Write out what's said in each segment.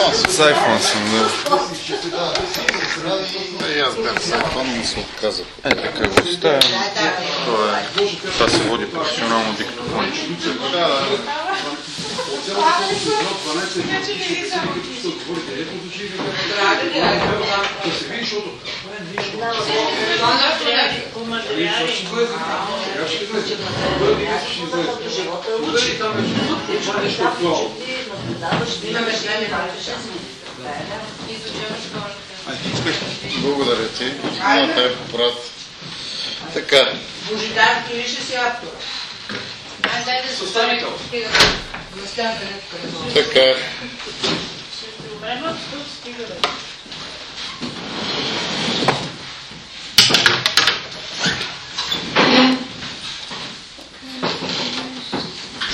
iPhone си. С iPhone съм, да. И аз бях с iPhone, но се отказах. Е, така го оставям. Това, е, това се води професионално диктофонче. Благодаря ти. На теб, брат. Така, Божидар, ти виж си автора. Ай, дай да се остави. Местянка не така.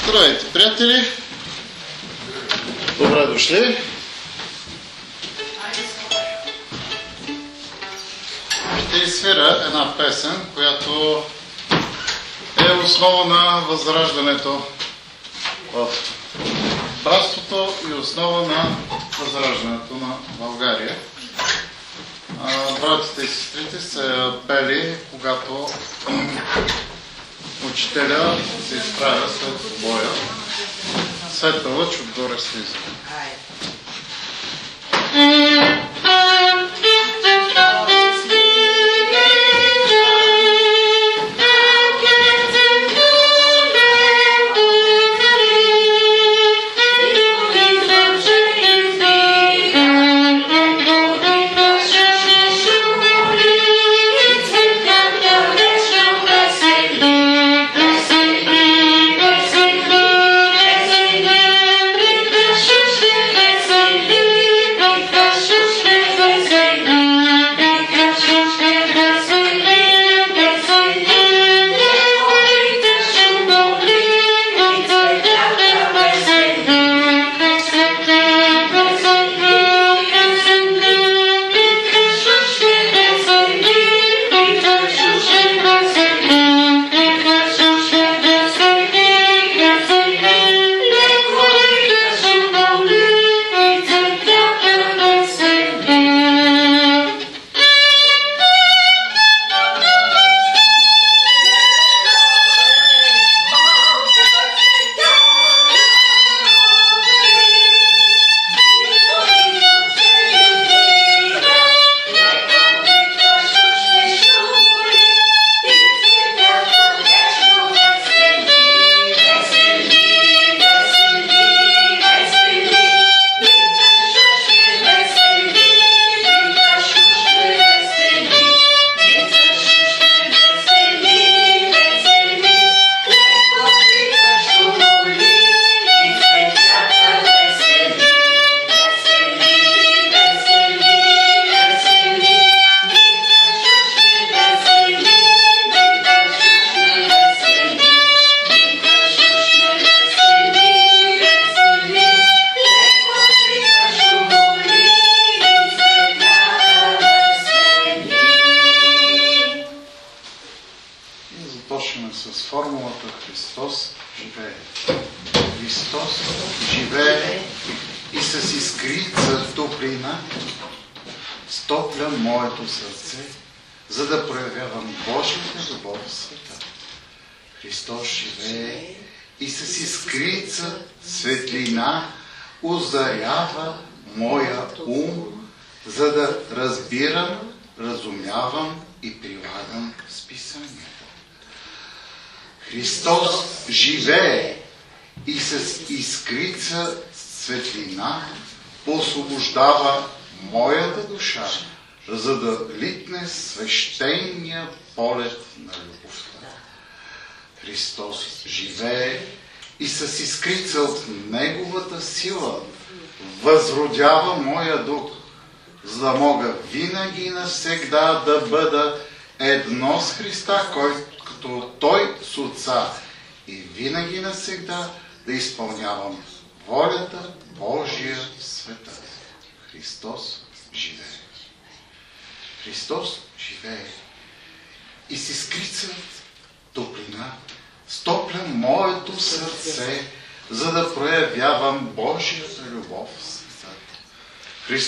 Здравейте, приятели! Добре дошли! Ще изсвира една песен, която е основа на възраждането в братството и основа на възраждането на България. Братите и сестрите са пели, когато учителя се изправя след боя. Светъл лъч отгоре слиза.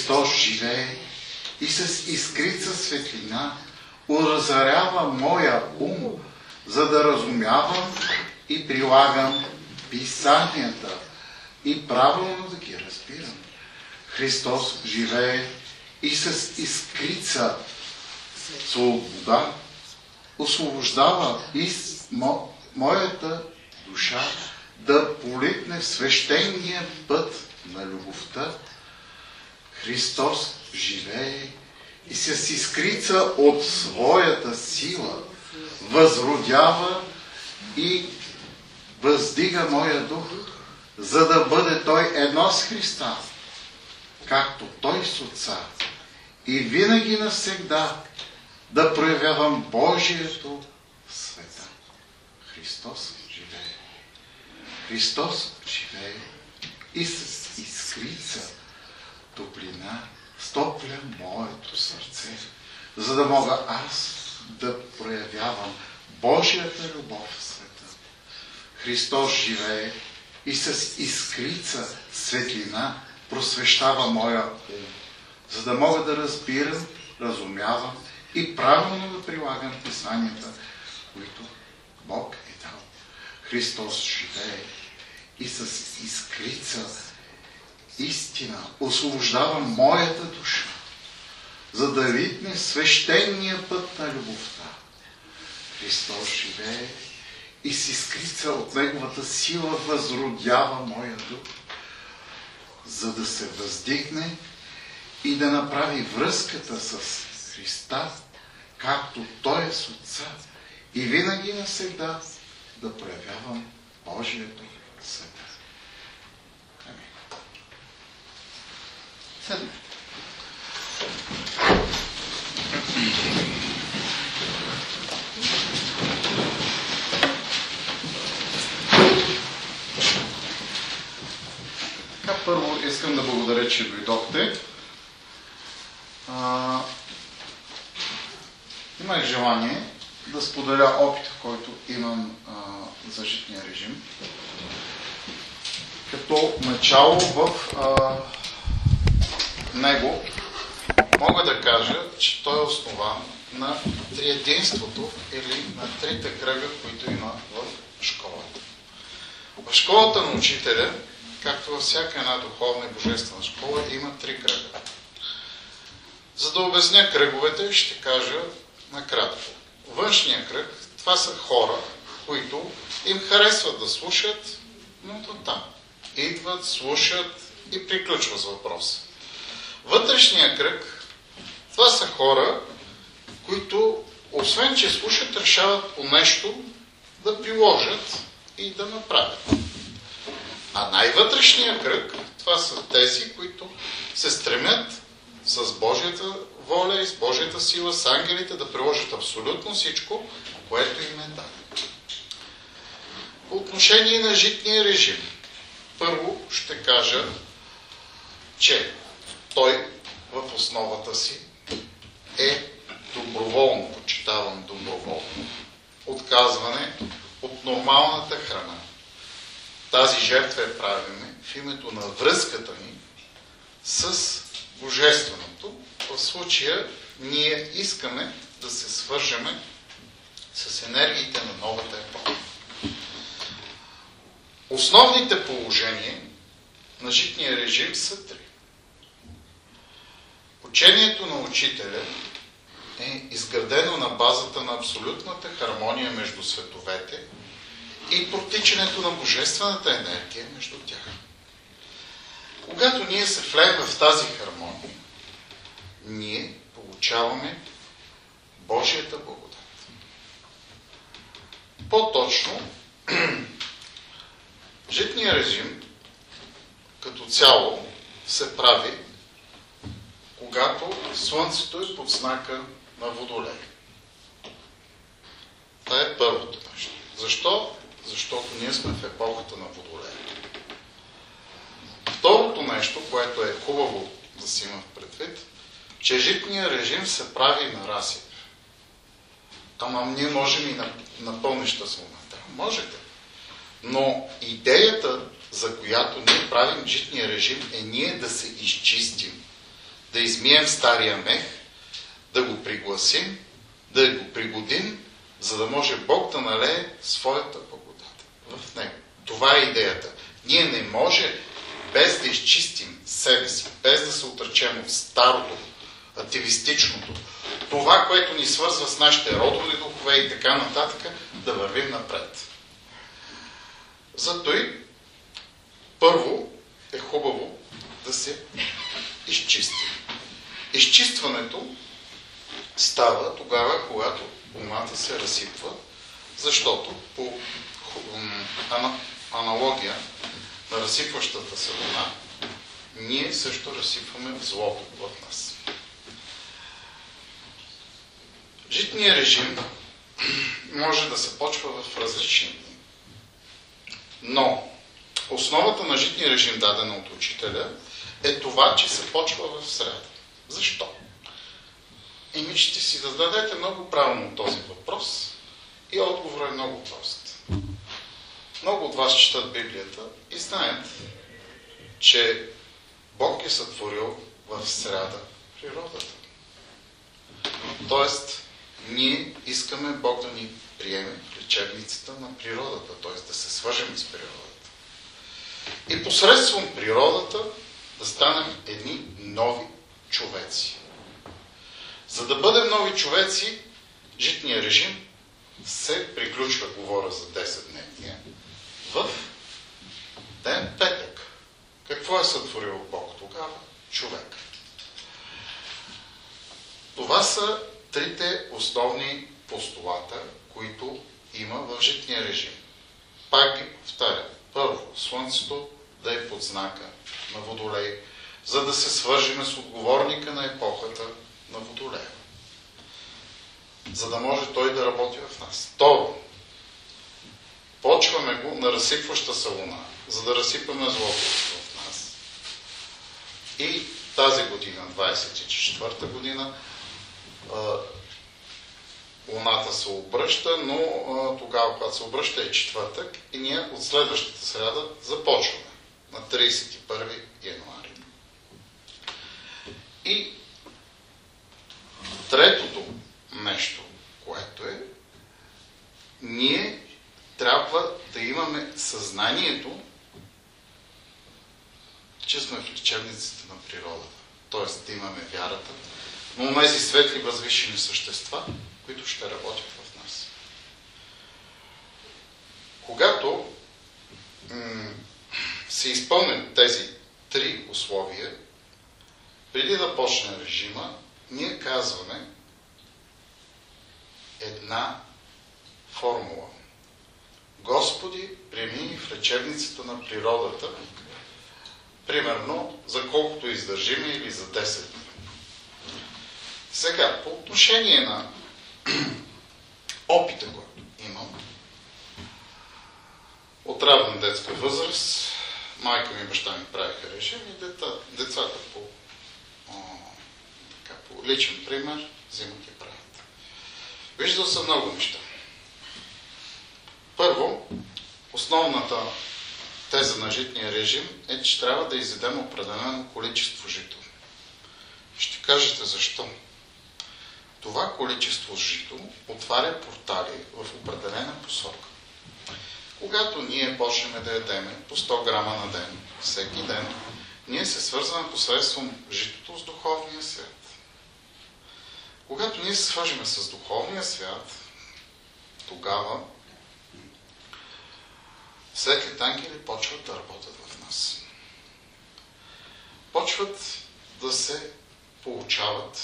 Христос живее и с искрица светлина уразарява моя ум, за да разумявам и прилагам писанията и правилно да ги разбирам. Христос живее и с искрица свобода освобождава и мо, моята душа да политне свещения път на любовта. Христос живее и с искрица от своята сила възродява и въздига моя дух, за да бъде той едно с Христа, както той с Отца. И винаги навсегда да проявявам Божието в света. Христос живее. Христос живее и с искрица топлина стопля моето сърце, за да мога аз да проявявам Божията любов в света. Христос живее и с искрица светлина просвещава моя ум, за да мога да разбирам, разумявам и правилно да прилагам писанията, които Бог е дал. Христос живее и с искрица истина освобождава моята душа, за да видне свещения път на любовта. Христос живее и с искрица от Неговата сила възродява моя дух, за да се въздигне и да направи връзката с Христа, както Той е с Отца и винаги навсегда да проявявам Божието света. Амин. Така, първо искам да благодаря, че дойдохте. Имах желание да споделя опита, който имам а, за житния режим. Като начало в а, него мога да кажа, че той е основан на триединството или на трите кръга, които има в школата. В школата на учителя, както във всяка една духовна и божествена школа, има три кръга. За да обясня кръговете, ще кажа накратко. Външния кръг, това са хора, които им харесват да слушат, но до там. Идват, слушат и приключва с въпроса. Вътрешния кръг, това са хора, които освен, че слушат, решават по нещо да приложат и да направят. А най-вътрешния кръг, това са тези, които се стремят с Божията воля и с Божията сила, с ангелите да приложат абсолютно всичко, което им е дадено. По отношение на житния режим, първо ще кажа, че той в основата си е доброволно, почитавам доброволно, отказване от нормалната храна. Тази жертва е правиме в името на връзката ни с Божественото. В случая ние искаме да се свържеме с енергиите на новата епоха. Основните положения на житния режим са три. Учението на учителя е изградено на базата на абсолютната хармония между световете и протичането на божествената енергия между тях. Когато ние се влеем в тази хармония, ние получаваме Божията благодат. По-точно, житния режим като цяло се прави, когато Слънцето е под знака на Водолей. Това е първото нещо. Защо? Защото ние сме в епохата на Водолей. Второто нещо, което е хубаво да си има предвид, че житния режим се прави на разсип. Ама ние можем и на, на пълнища с момента. Можете. Но идеята, за която ние правим житния режим, е ние да се изчистим. Да измием стария мех, да го пригласим, да го пригодим, за да може Бог да налее своята благодат в него. Това е идеята. Ние не може без да изчистим себе си, без да се отречем от старото, ативистичното, това, което ни свързва с нашите родови духове и така нататък, да вървим напред. Зато и първо е хубаво да се изчисти. Изчистването става тогава, когато умата се разсипва, защото по аналогия на разсипващата се луна, ние също разсипваме злото в нас. Житният режим може да се почва в различни дни. Но основата на житния режим, дадена от учителя, е това, че се почва в среда. Защо? И ми ще си зададете много правилно този въпрос и отговор е много прост. Много от вас четат Библията и знаят, че Бог е сътворил в среда природата. Тоест, ние искаме Бог да ни приеме в лечебницата на природата, т.е. да се свържем с природата. И посредством природата да станем едни нови човеци. За да бъдем нови човеци, житния режим се приключва, говоря за 10 дневния, в ден петък. Какво е сътворил Бог тогава? Човек. Това са трите основни постулата, които има в житния режим. Пак ги повтарям. Първо, Слънцето да е под знака на Водолей, за да се свържиме с отговорника на епохата на Водолея. За да може той да работи в нас. Второ, почваме го на разсипваща се луна, за да разсипаме злото в нас. И тази година, 24-та година, Луната се обръща, но тогава, когато се обръща е четвъртък и ние от следващата среда започваме на 31 януари. И третото нещо, което е, ние трябва да имаме съзнанието, че сме в лечебниците на природата. Тоест да имаме вярата, но тези светли възвишени същества, които ще работят в нас. Когато се изпълнят тези три условия, преди да почне режима, ние казваме една формула. Господи, приеми в лечебницата на природата, примерно за колкото издържиме или за 10 дни. Сега, по отношение на опита, който имам, от равна детска възраст, майка ми и баща ми правиха режим и деца, децата по, личен пример взимат и правят. Виждал съм много неща. Първо, основната теза на житния режим е, че трябва да изедем определено количество жито. Ще кажете защо това количество жито отваря портали в определена посока. Когато ние почнем да ядеме по 100 грама на ден, всеки ден, ние се свързваме посредством житото с духовния свят. Когато ние се свържем с духовния свят, тогава светлите ангели почват да работят в нас. Почват да се получават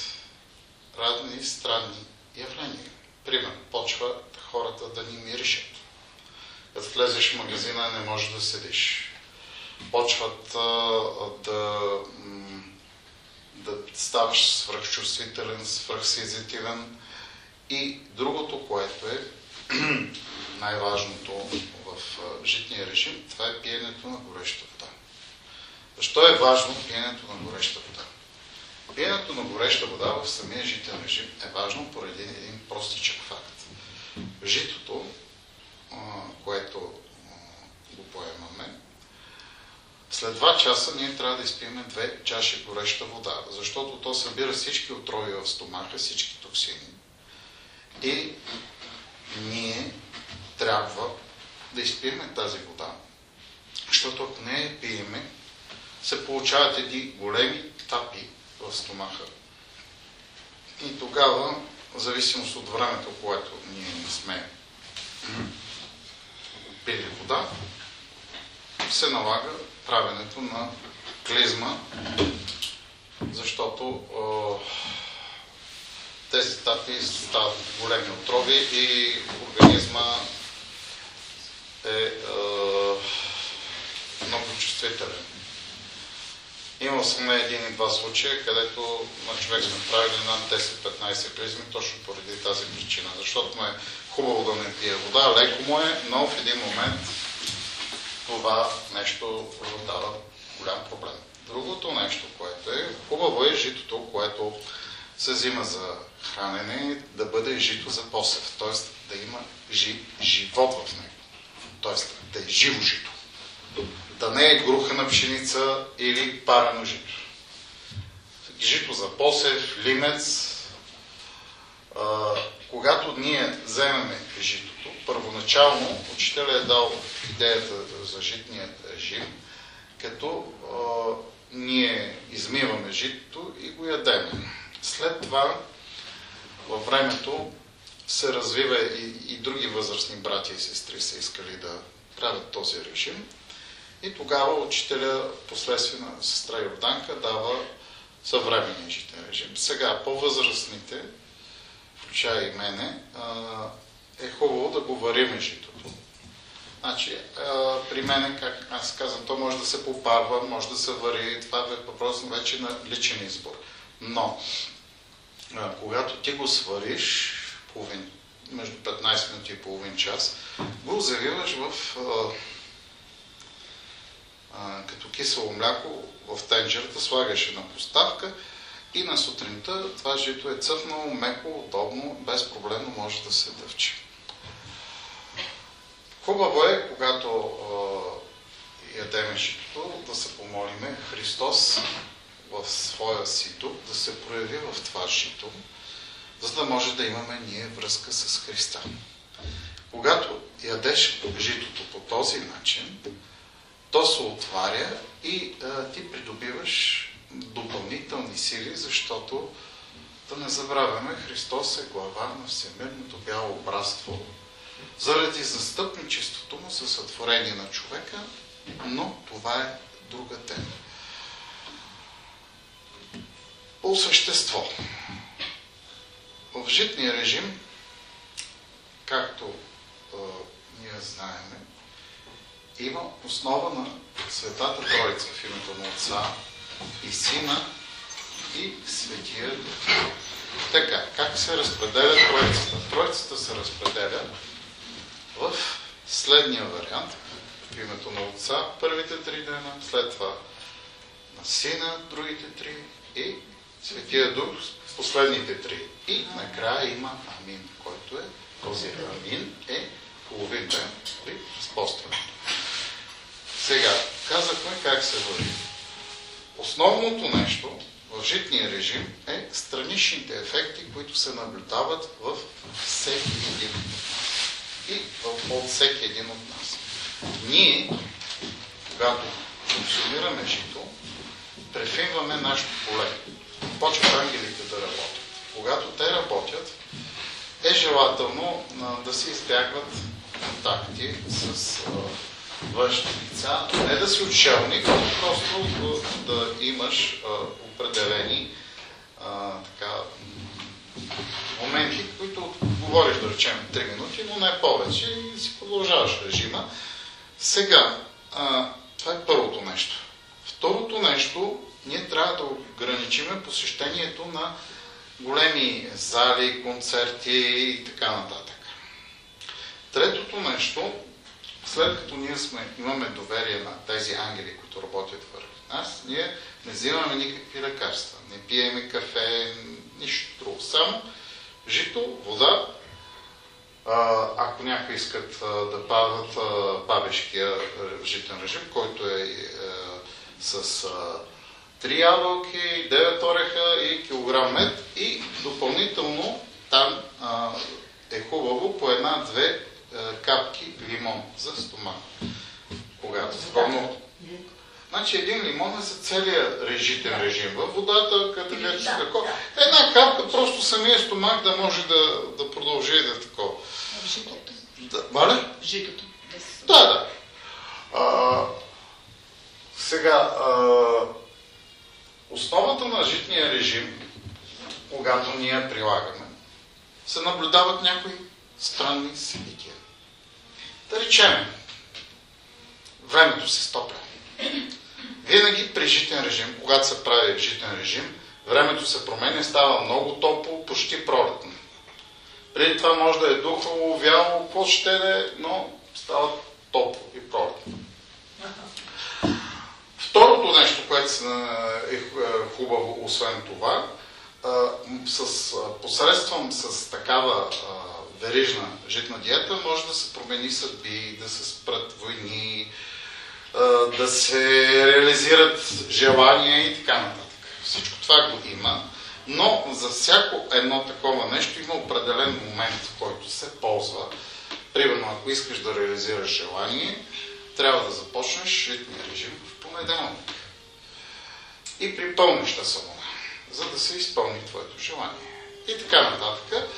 разни странни явления. Примерно, почва хората да ни миришат. Като влезеш в магазина, не можеш да седиш. Почват а, да, да ставаш свръхчувствителен, свръхсезитивен. И другото, което е най-важното в житния режим, това е пиенето на гореща вода. Защо е важно пиенето на гореща вода? Пиенето на гореща вода в самия житен режим е важно поради един простичък факт. Житото, което го поемаме, след 2 часа ние трябва да изпием две чаши гореща вода, защото то събира всички отрови в стомаха, всички токсини. И ние трябва да изпиеме тази вода, защото ако не я пиеме, се получават едни големи тапи в стомаха. И тогава, в зависимост от времето, което ние не сме пили вода, се налага правенето на клизма, защото тези тапи стават големи отрови и организма е много чувствителен. Имал съм един и два случая, където на човек сме правили над 10-15 клизми, точно поради тази причина. Защото му е хубаво да не пие вода, леко му е, но в един момент това нещо дава голям проблем. Другото нещо, което е хубаво е житото, което се взима за хранене, да бъде жито за посев, т.е. да има жи, живот в него, т.е. да е живо жито. Да не е груха на пшеница или парено жито. Жито за посев, лимец. А, когато ние вземеме житото, първоначално учителя е дал идеята за житният режим, като а, ние измиваме житото и го ядеме. След това във времето се развива и, и други възрастни братя и сестри са искали да правят този режим. И тогава учителя, последствие на сестра Йорданка, дава съвременния житен режим. Сега, по-възрастните, включая и мене, е хубаво да го вариме житото. Значи, при мене, как аз казвам, то може да се попарва, може да се вари, това е въпрос вече на личен избор. Но, когато ти го свариш, половин, между 15 минути и половин час, го завиваш в като кисело мляко в тенджерата, слагаш една поставка и на сутринта това жито е цъфнало, меко, удобно, без проблемно може да се дъвчи. Хубаво е, когато е, ядеме житото, да се помолиме Христос в своя си дух да се прояви в това жито, за да може да имаме ние връзка с Христа. Когато ядеш житото по този начин, то се отваря и а, ти придобиваш допълнителни сили, защото да не забравяме, Христос е глава на всемирното бяло братство заради застъпничеството му за сътворение на човека, но това е друга тема. По същество. В житния режим, както а, ние знаеме, има основа на Светата Троица в името на Отца и Сина и Светия Дух. Така, как се разпределя Троицата? Троицата се разпределя в следния вариант. В името на Отца първите три дена, след това на Сина другите три и Светия Дух последните три. И накрая има Амин, който е този Амин е половин ден при разпостването. Сега, казахме как се върви. Основното нещо в житния режим е страничните ефекти, които се наблюдават в всеки един и от всеки един от нас. Ние, когато функционираме жито, префинваме нашето поле. Почват ангелите да работят. Когато те работят, е желателно да се избягват контакти с външни лица, не да си отшелник, но просто да, имаш определени така, моменти, които говориш, да речем, 3 минути, но не повече и си продължаваш режима. Сега, а, това е първото нещо. Второто нещо, ние трябва да ограничиме посещението на големи зали, концерти и така нататък. Третото нещо, след като ние сме, имаме доверие на тези ангели, които работят върху нас, ние не взимаме никакви лекарства, не пиеме кафе, нищо. Само жито, вода. А, ако някои искат а, да пават павешкия житен режим, който е, е с а, 3 ябълки, 9 ореха и килограм мед и допълнително там е хубаво по една-две капки лимон за стомах. Когато скромно Значи един лимон е за целия режитен режим. Във водата, като гледаш да. тако, една капка просто самия стомах да може да, да продължи да тако. Житото. Да, валя? Житото. Да, да. А, сега, а, основата на житния режим, когато ние прилагаме, се наблюдават някои странни събития. Да речем, времето се стопя. Винаги при житен режим, когато се прави житен режим, времето се променя, става много топло, почти пролетно. Преди това може да е духало, вяло, какво ще да е, но става топло и пролетно. Второто нещо, което е, е хубаво, освен това, с, посредством с такава верижна житна диета може да се промени съдби, да се спрат войни, да се реализират желания и така нататък. Всичко това го има, но за всяко едно такова нещо има определен момент, в който се ползва. Примерно, ако искаш да реализираш желание, трябва да започнеш житния режим в понеделник. И при пълнища самона, за да се изпълни твоето желание. И така нататък.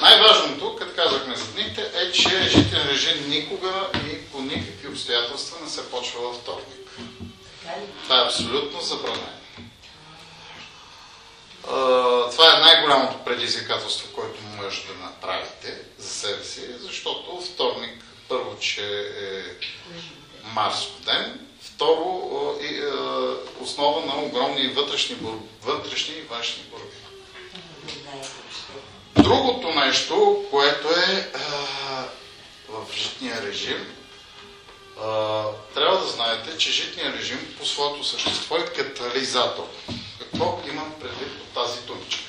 Най-важното, като казахме за дните, е, че житен режим никога и по никакви обстоятелства не се почва във вторник. Това е абсолютно забранено. Това е най-голямото предизвикателство, което може да направите за себе си, защото вторник, първо, че е Марско ден, второ, е основа на огромни вътрешни, вътрешни и външни борби. Другото нещо, което е а, в житния режим, а, трябва да знаете, че житния режим по своето същество е катализатор. Какво имам предвид от тази думичка?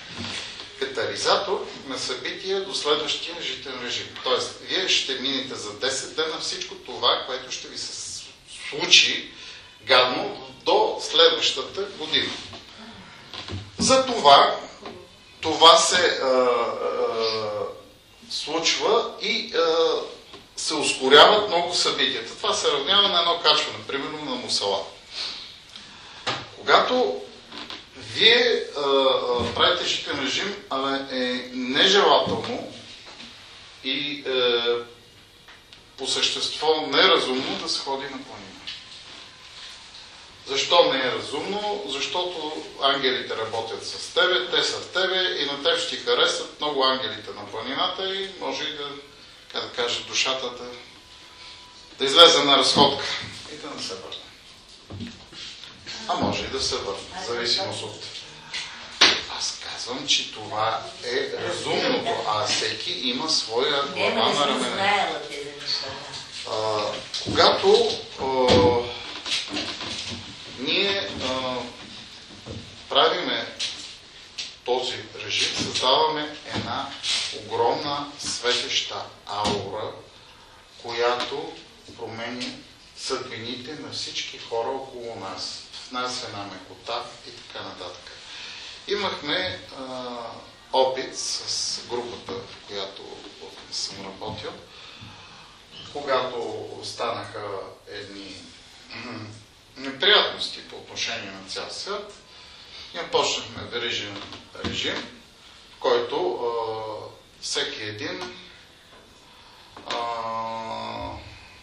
Катализатор на събития до следващия житен режим. Тоест, вие ще минете за 10 дена всичко това, което ще ви се случи гадно до следващата година. За това се а, а, случва и а, се ускоряват много събитията. Това се равнява на едно качване, примерно на мусала. Когато вие а, а, правите житен режим, а е нежелателно и е, по същество неразумно да се ходи на планина. Защо не е разумно? Защото ангелите работят с тебе, те са в тебе и на теб ще ти харесат много ангелите на планината и може и да, как да кажа, душата да, да излезе на разходка и да не се върне. А може и да се върне, в зависимост от... Аз казвам, че това е разумното, а всеки има своя глава на рамене. Когато ние а, правиме този режим, създаваме една огромна светеща аура, която променя съдбините на всички хора около нас. В нас е една мекота и така нататък. Имахме а, опит с групата, в която съм работил, когато станаха едни неприятности по отношение на цял свят, ние почнахме верижен режим, който а, всеки един а,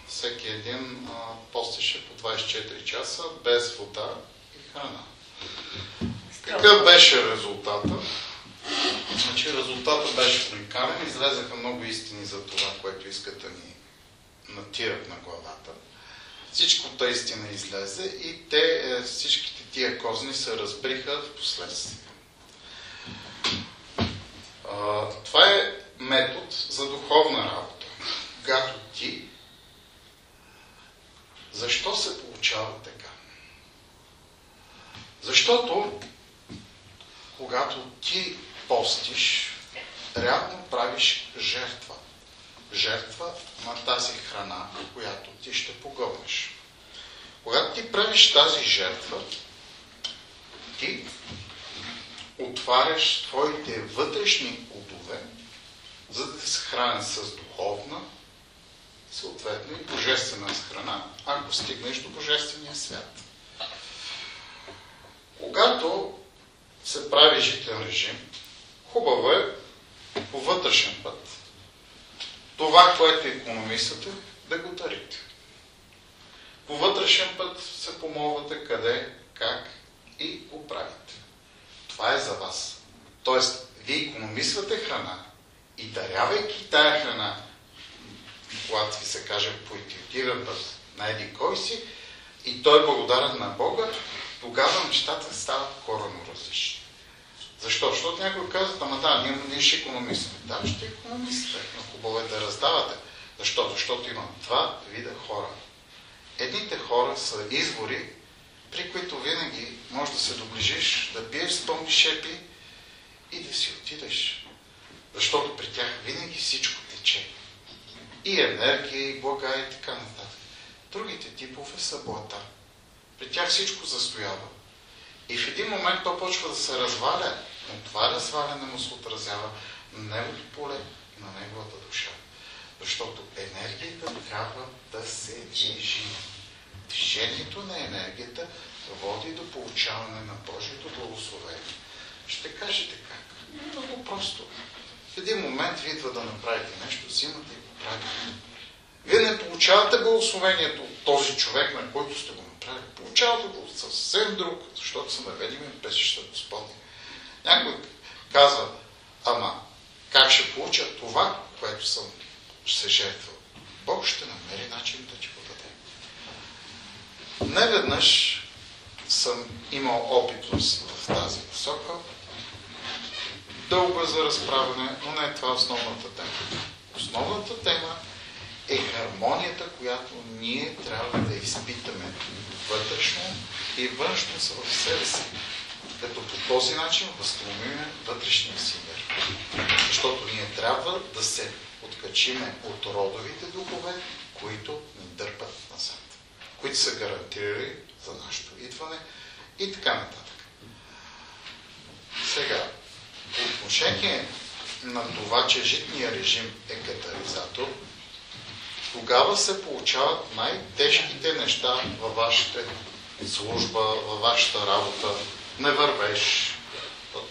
всеки един а, постеше по 24 часа без вода и храна. Какъв беше резултата? Значи резултата беше уникален, излезаха много истини за това, което искат да ни натират на главата. Всичкото истина излезе и те, е, всичките тия козни се разбриха в последствие. Това е метод за духовна работа. Когато ти... Защо се получава така? Защото когато ти постиш, реално правиш жертва жертва на тази храна, която ти ще погълнеш. Когато ти правиш тази жертва, ти отваряш твоите вътрешни удове, за да се хранят с духовна, съответно и божествена храна, ако стигнеш до божествения свят. Когато се прави житен режим, хубаво е по вътрешен път това, което економисате, да го дарите. По вътрешен път се помолвате къде, как и го правите. Това е за вас. Тоест, вие економисвате храна и дарявайки тая храна, когато ви се каже по интуитивен път на еди кой си, и той е благодарен на Бога, тогава нещата стават коренно различни. Защо? Защото някой казва, ама да, ние, ние ще економисваме. Да, ще економисвате, но хубаво е да раздавате. Защо? Защото има два вида хора. Едните хора са извори, при които винаги можеш да се доближиш, да пиеш с пълни шепи и да си отидеш. Защото при тях винаги всичко тече. И енергия, и блага, и така нататък. Другите типове са блата. При тях всичко застоява. И в един момент то почва да се разваля, но това разваляне му се отразява на неговото поле и на неговата душа. Защото енергията трябва да се движи. Движението на енергията води до получаване на Божието благословение. Ще кажете как? Много просто. В един момент ви идва да направите нещо, взимате и го правите. Вие не получавате благословението от този човек, на който сте го направили. Получавате го съвсем друг, защото са наведени песища Господни. Някой казва, ама как ще получа това, което съм се жертвал? Бог ще намери начин да ти го даде. Не веднъж съм имал опитност в тази посока. Дълго е за разправяне, но не е това основната тема. Основната тема е хармонията, която ние трябва да изпитаме вътрешно и външно в себе си. Като по този начин възстановиме вътрешния си мир. Защото ние трябва да се откачиме от родовите духове, които ни дърпат назад. Които са гарантирали за нашето идване и така нататък. Сега, по отношение на това, че житния режим е катализатор, тогава се получават най-тежките неща във вашата служба, във вашата работа. Не вървеш,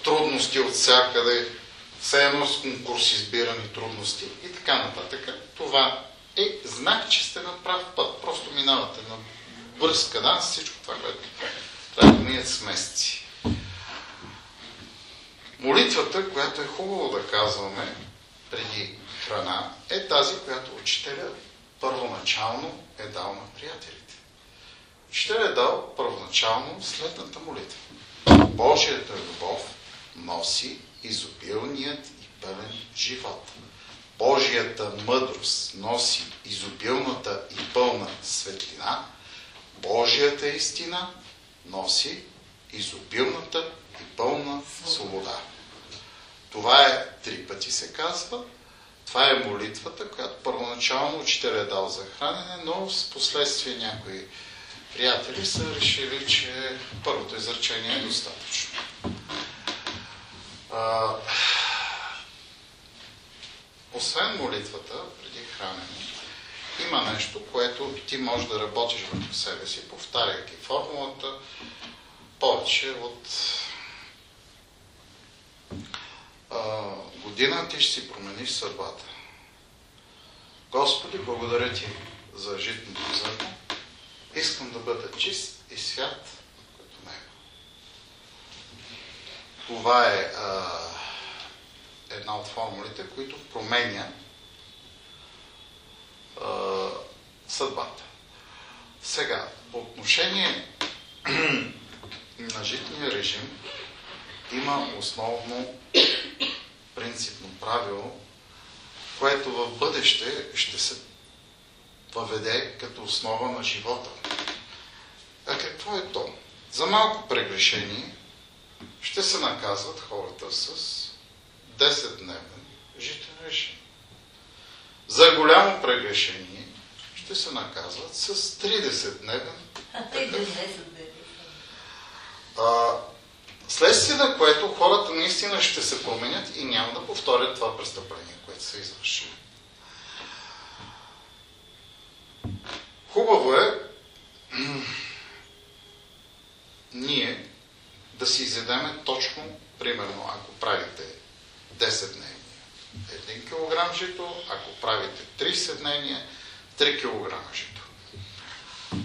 трудности от всякъде, все едно с конкурс избирани трудности и така нататък. Това е знак, че сте на прав път. Просто минавате на бърз каданс всичко това, което трябва да минят с месеци. Молитвата, която е хубаво да казваме преди храна, е тази, която учителя първоначално е дал на приятелите. Учителя е дал първоначално следната молитва. Божията любов носи изобилният и пълен живот. Божията мъдрост носи изобилната и пълна светлина. Божията истина носи изобилната и пълна свобода. Това е, три пъти се казва, това е молитвата, която първоначално учителя е дал за хранене, но с последствие някои приятели са решили, че първото изречение е достатъчно. А, освен молитвата преди хранене, има нещо, което ти можеш да работиш върху себе си, повтаряйки формулата повече от а, година ти ще си промениш съдбата. Господи, благодаря ти за житното зърно. Искам да бъда чист и свят като него. Това е а, една от формулите, които променя а, съдбата. Сега, по отношение на житния режим, има основно принципно правило, което в бъдеще ще се въведе като основа на живота. А какво е то? За малко прегрешение ще се наказват хората с 10-дневен житен режим. За голямо прегрешение ще се наказват с 30-дневен А, следствие на което хората наистина ще се променят и няма да повторят това престъпление, което са извършили. Хубаво е ние да си изядеме точно, примерно, ако правите 10 дневния, 1 кг жито, ако правите 30 дневния, 3 кг жито.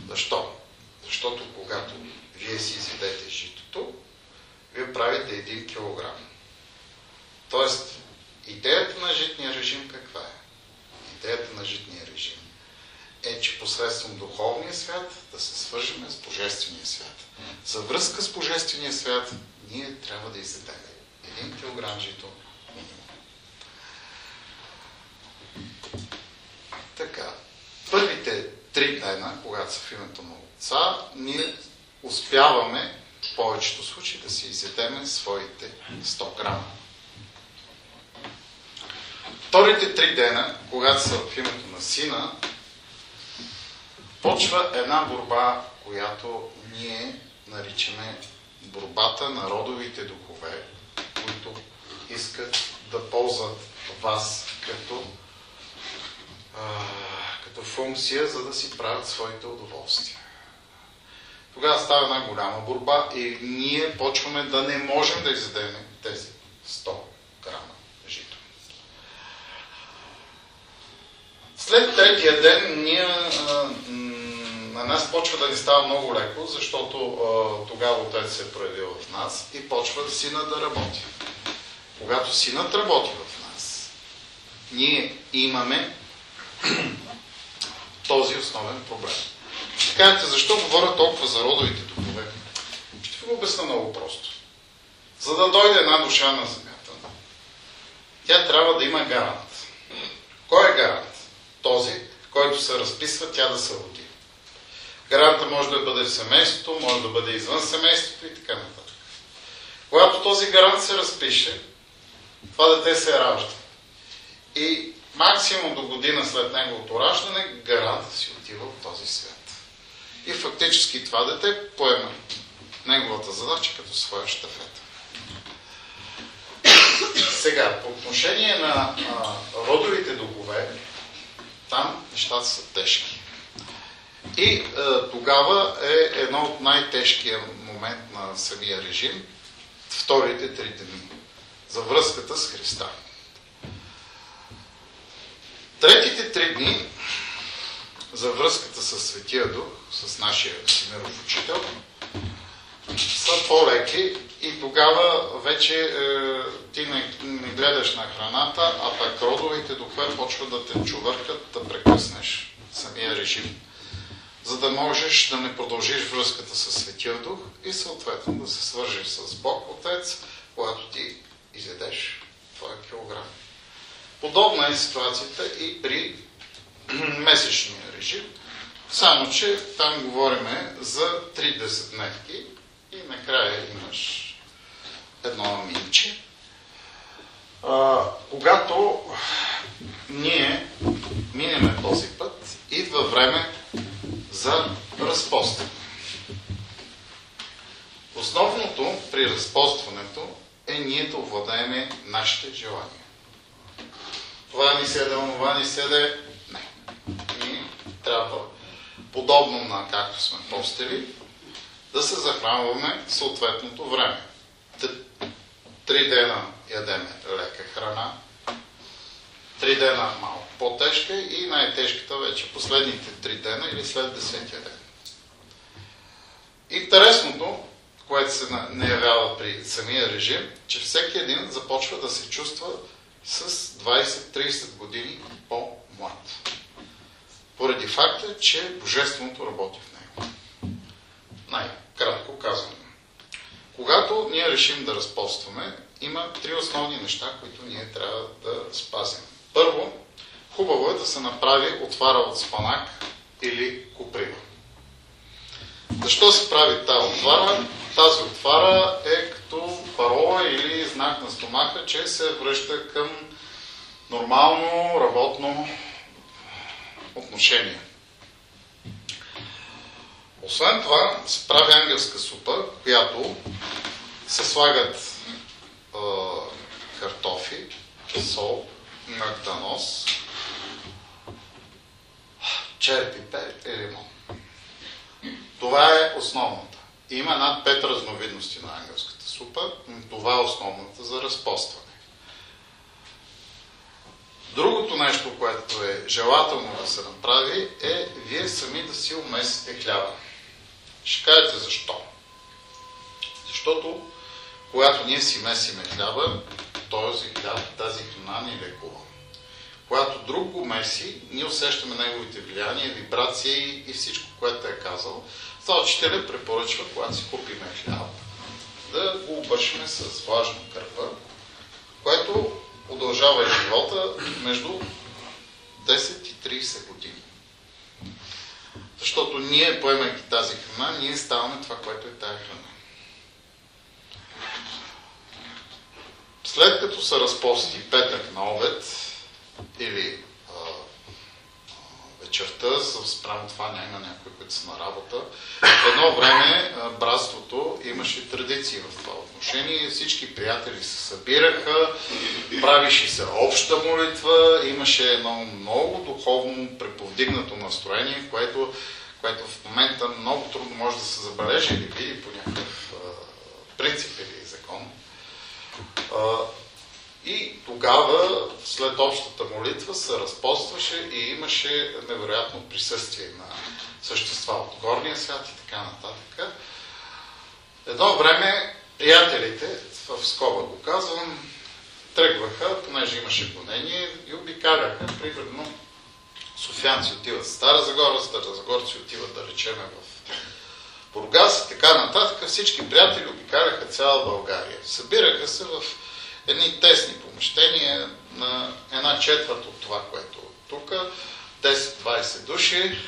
Защо? Защото когато вие си изядете житото, вие правите 1 кг. Тоест, идеята на житния режим каква е? Идеята на житния режим е, че посредством духовния свят да се свържеме с Божествения свят. За връзка с Божествения свят ние трябва да изядем 1 кг жито минимум. Така, първите три дена, когато са в името на Отца, ние успяваме в повечето случаи да си изядеме своите 100 грама. Вторите три дена, когато са в името на Сина, почва една борба, която ние наричаме борбата на родовите духове, които искат да ползват вас като, а, като функция, за да си правят своите удоволствия. Тогава става една голяма борба и ние почваме да не можем да изядем тези 100 грама жито. След третия ден ние а, на нас почва да ни става много леко, защото а, тогава Отец се е проявил в нас и почва сина да работи. Когато синът работи в нас, ние имаме този основен проблем. Кажете, защо говоря толкова за родовите духове? Ще ви го обясна много просто. За да дойде една душа на земята, тя трябва да има гарант. Кой е гарант? Този, който се разписва тя да се роди. Гаранта може да бъде в семейството, може да бъде извън семейството и така нататък. Когато този гарант се разпише, това дете се ражда. И максимум до година след неговото раждане, гаранта си отива в този свят. И фактически това дете поема неговата задача като своя щафета. Сега, по отношение на а, родовите духове, там нещата са тежки. И е, тогава е едно от най-тежкия момент на самия режим, вторите три дни, за връзката с Христа. Третите три дни за връзката с Светия Дух, с нашия Всемиров учител, са по-леки и тогава вече е, ти не, не гледаш на храната, а пък родовите духове почват да те чувъркат, да прекъснеш самия режим за да можеш да не продължиш връзката с Светия Дух и съответно да се свържиш с Бог Отец, когато ти изядеш твоя килограм. Подобна е ситуацията и при месечния режим, само че там говорим за 30 дневки и накрая имаш едно минче. А, когато ние минеме този път, идва време за разпостване. Основното при разпостването е ние да овладееме нашите желания. Това ни седе, онова ни седе. Не. Ние трябва, подобно на както сме постели, да се захранваме съответното време. Три дена ядеме лека храна, три дена малко по-тежка и най-тежката вече последните три дена или след десетия ден. Интересното, което се не явява при самия режим, че всеки един започва да се чувства с 20-30 години по-млад. Поради факта, че Божественото работи в него. Най-кратко казвам. Когато ние решим да разпостваме, има три основни неща, които ние трябва да спазим. Първо, хубаво е да се направи отвара от спанак или куприва. Защо се прави тази отвара? Тази отвара е като парола или знак на стомаха, че се връща към нормално работно отношение. Освен това, се прави ангелска супа, която се слагат е, картофи, сол, нактанос, черпи, и лимон. Това е основната. Има над пет разновидности на ангелската супа, но това е основната за разпостване. Другото нещо, което е желателно да се направи, е вие сами да си умесите хляба. Ще кажете защо. Защото когато ние си месиме хляба, този хляб, тази храна ни лекува. Когато друг го меси, ние усещаме неговите влияния, вибрации и всичко, което е казал. Това учителя препоръчва, когато си купиме хляб, да го обършиме с влажна кърпа, което удължава живота между 10 и 30 години. Защото ние, поемайки тази храна, ние ставаме това, което е тази храна. След като се разпости петък на обед или а, вечерта, спрямо това няма някои, които са на работа, едно време а, братството имаше традиции в това отношение. Всички приятели се събираха, правише се обща молитва, имаше едно много духовно преповдигнато настроение, което, което в момента много трудно може да се забележи или види по някакъв принцип или. И тогава, след общата молитва, се разпостваше и имаше невероятно присъствие на същества от горния свят и така нататък. Едно време приятелите, в скоба го казвам, тръгваха, понеже имаше гонение и обикаляха, примерно софианци отиват в Стара Загора, Стара Загорци отиват да речеме в Бургас и така нататък. Всички приятели обикаляха цяла България. Събираха се в едни тесни помещения на една четвърт от това, което е тук, 10-20 души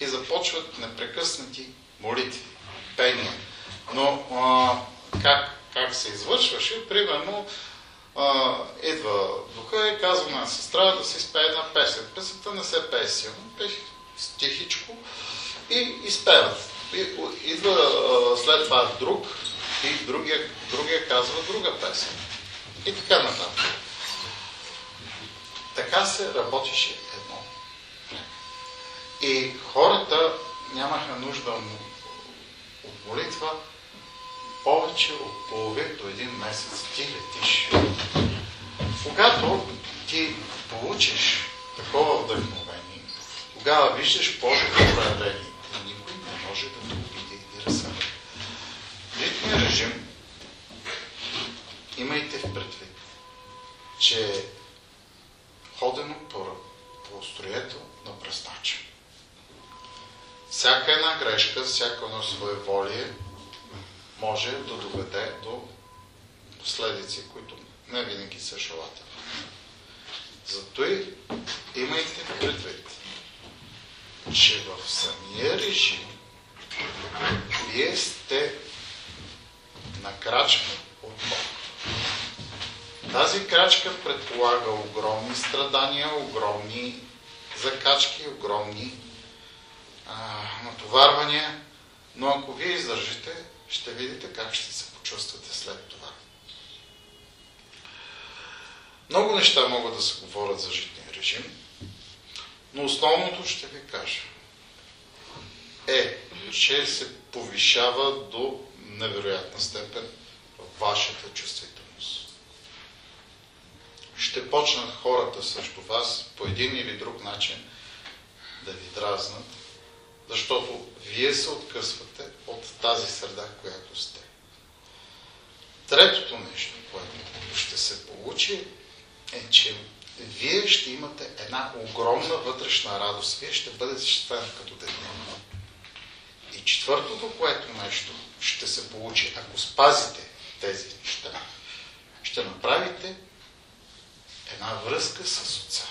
и започват непрекъснати молитви, пения. Но а, как, как се извършваше? Примерно, а, идва духа и казва на сестра да си спее една песен. Песента не се пее силно, тихичко и изпеват. Идва а, след това друг и другия, другия казва друга песен. И така нататък. Така се работеше едно. И хората нямаха нужда от молитва повече от половин до един месец. Ти летиш. Когато ти получиш такова вдъхновение, тогава виждаш Божието проявление. Никой не може да те обиди и разсъди. Ритмия режим имайте в предвид, че ходено по, по строето на пръстача. Всяка една грешка, всяко едно своеволие може да доведе до последици, които не винаги са желателни. Зато и имайте предвид, че в самия режим вие сте на крачка от Бог. Тази крачка предполага огромни страдания, огромни закачки, огромни а, натоварвания, но ако вие издържите, ще видите как ще се почувствате след това. Много неща могат да се говорят за житния режим, но основното ще ви кажа е, че се повишава до невероятна степен вашата чувствителност. Ще почнат хората срещу вас по един или друг начин да ви дразнат, защото вие се откъсвате от тази среда, която сте. Третото нещо, което ще се получи, е, че вие ще имате една огромна вътрешна радост. Вие ще бъдете щастлив като дете. И четвъртото, което нещо ще се получи, ако спазите тези неща, ще направите една връзка с Отца.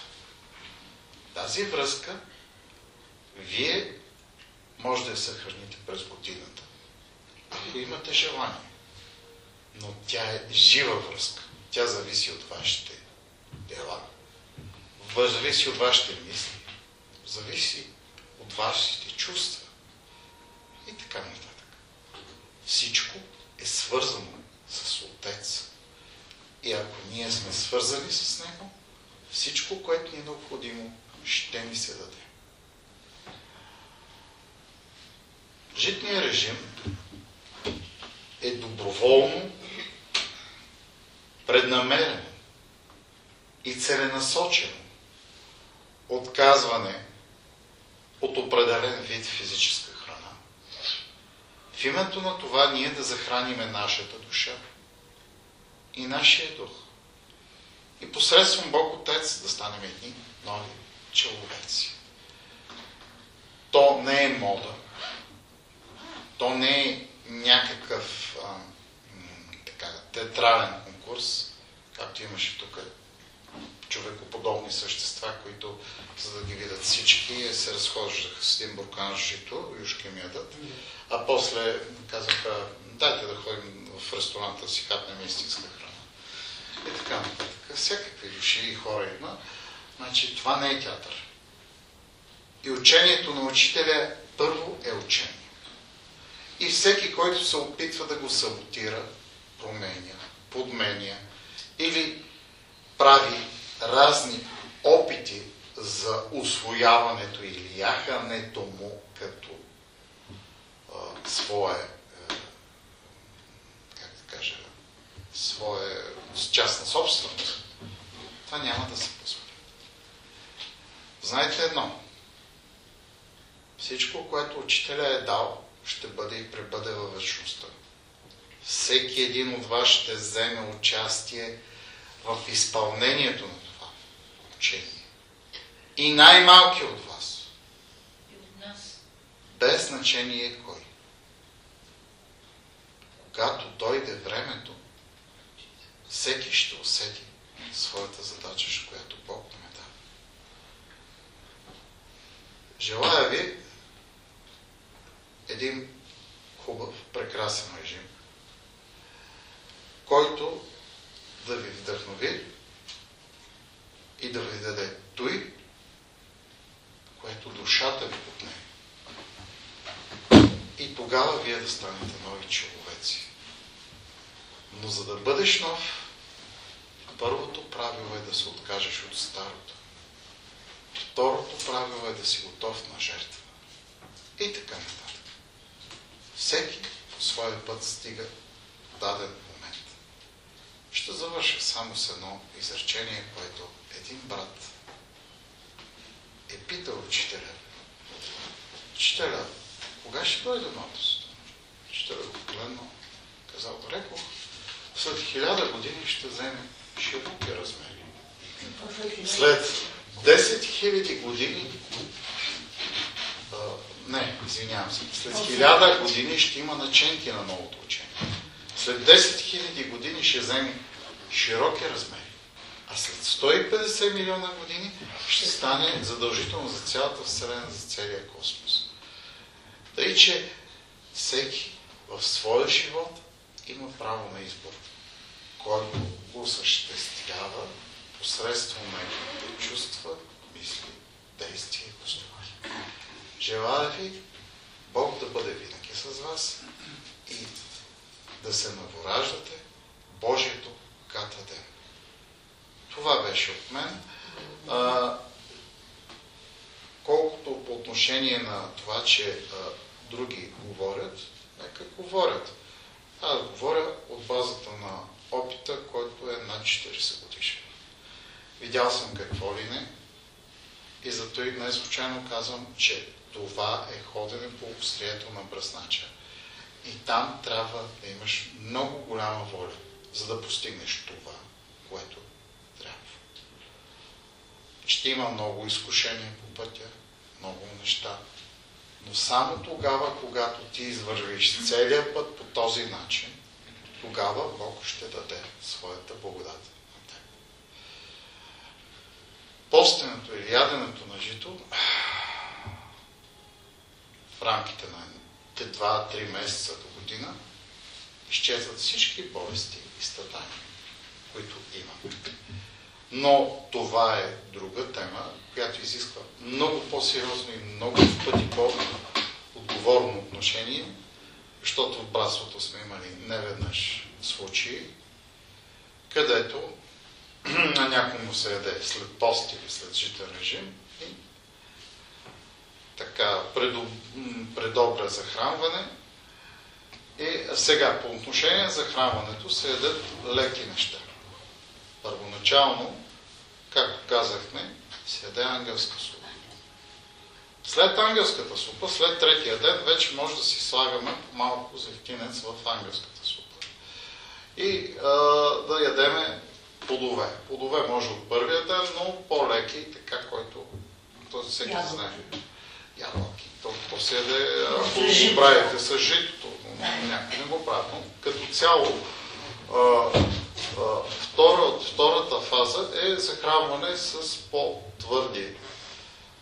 Тази връзка вие може да я съхраните през годината, ако имате желание. Но тя е жива връзка. Тя зависи от вашите дела, зависи от вашите мисли, зависи от вашите чувства. и така нататък. Всичко е свързано с Отец. И ако ние сме свързани с Него, всичко, което ни е необходимо, ще ни се даде. Житният режим е доброволно, преднамерено и целенасочено отказване от определен вид физическа храна. В името на това ние да захраниме нашата душа и нашия дух. И посредством Бог Отец да станем едни нови човеци. То не е мода. То не е някакъв а, така, театрален конкурс, както имаше тук човекоподобни същества, които, за да ги видят всички, се разхождаха с един буркан жито, юшки ядат, а после казаха, дайте да ходим в ресторанта си хапнем истинска. И така нататък. Всякакви души и хора има. Значи това не е театър. И учението на учителя първо е учение. И всеки, който се опитва да го саботира, променя, подменя или прави разни опити за освояването или яхането му като а, свое, а, как да кажа, свое частна собственост, това няма да се позволи. Знаете едно. Всичко, което учителя е дал, ще бъде и пребъде във вечността. Всеки един от вас ще вземе участие в изпълнението на това учение. И най-малки от вас. И от нас. Без значение кой. Когато дойде времето, всеки ще усети своята задача, която Бог нам е дал. Желая ви един хубав, прекрасен режим, който да ви вдъхнови и да ви даде той, което душата ви отне. И тогава вие да станете нови човеци. Но за да бъдеш нов, първото правило е да се откажеш от старото. Второто правило е да си готов на жертва. И така нататък. Всеки по своя път стига даден момент. Ще завърша само с едно изречение, което един брат е питал учителя. Учителя, кога ще дойде новото Учителя го погледнал, казал, рекох, след хиляда години ще вземе широки размери. След 10 000 години а, не, извинявам се, след 1000 години ще има наченки на новото учение. След 10 000 години ще вземе широки размери. А след 150 милиона години ще стане задължително за цялата Вселена, за целия космос. Тъй, че всеки в своя живот има право на избор, който осъществява посредством неговите чувства, мисли, действия и постъпки. Желая ви Бог да бъде винаги с вас и да се новораждате Божието ката ден. Това беше от мен. А, колкото по отношение на това, че а, други говорят, нека говорят. Аз говоря от базата на опита, който е над 40 годишен. Видял съм какво ли не и зато и днес случайно казвам, че това е ходене по острието на бръснача. И там трябва да имаш много голяма воля, за да постигнеш това, което трябва. Ще има много изкушения по пътя, много неща, но само тогава, когато ти извървиш целият път по този начин, тогава Бог ще даде своята благодат. Постенето или яденето на жито в рамките на 2-3 месеца до година изчезват всички болести и страдания, които имаме. Но това е друга тема, която изисква много по-сериозно и много пъти по отговорно отношение, защото в братството сме имали неведнъж случаи, където на някой му се яде след пост или след житен режим и така предоб... захранване. И сега по отношение захранването се ядат леки неща. Първоначално, както казахме, се яде ангелска супа. След ангелската супа, след третия ден, вече може да си слагаме малко зехтинец в ангелската супа. И а, да ядеме плодове. Плодове може от първия ден, но по-леки, така, който този всеки Ябълки. знае. Ябълки. То, то се яде, ако го правите с житото, някои не го правят. Но като цяло, а, а, втора, втората фаза е захранване с по-твърди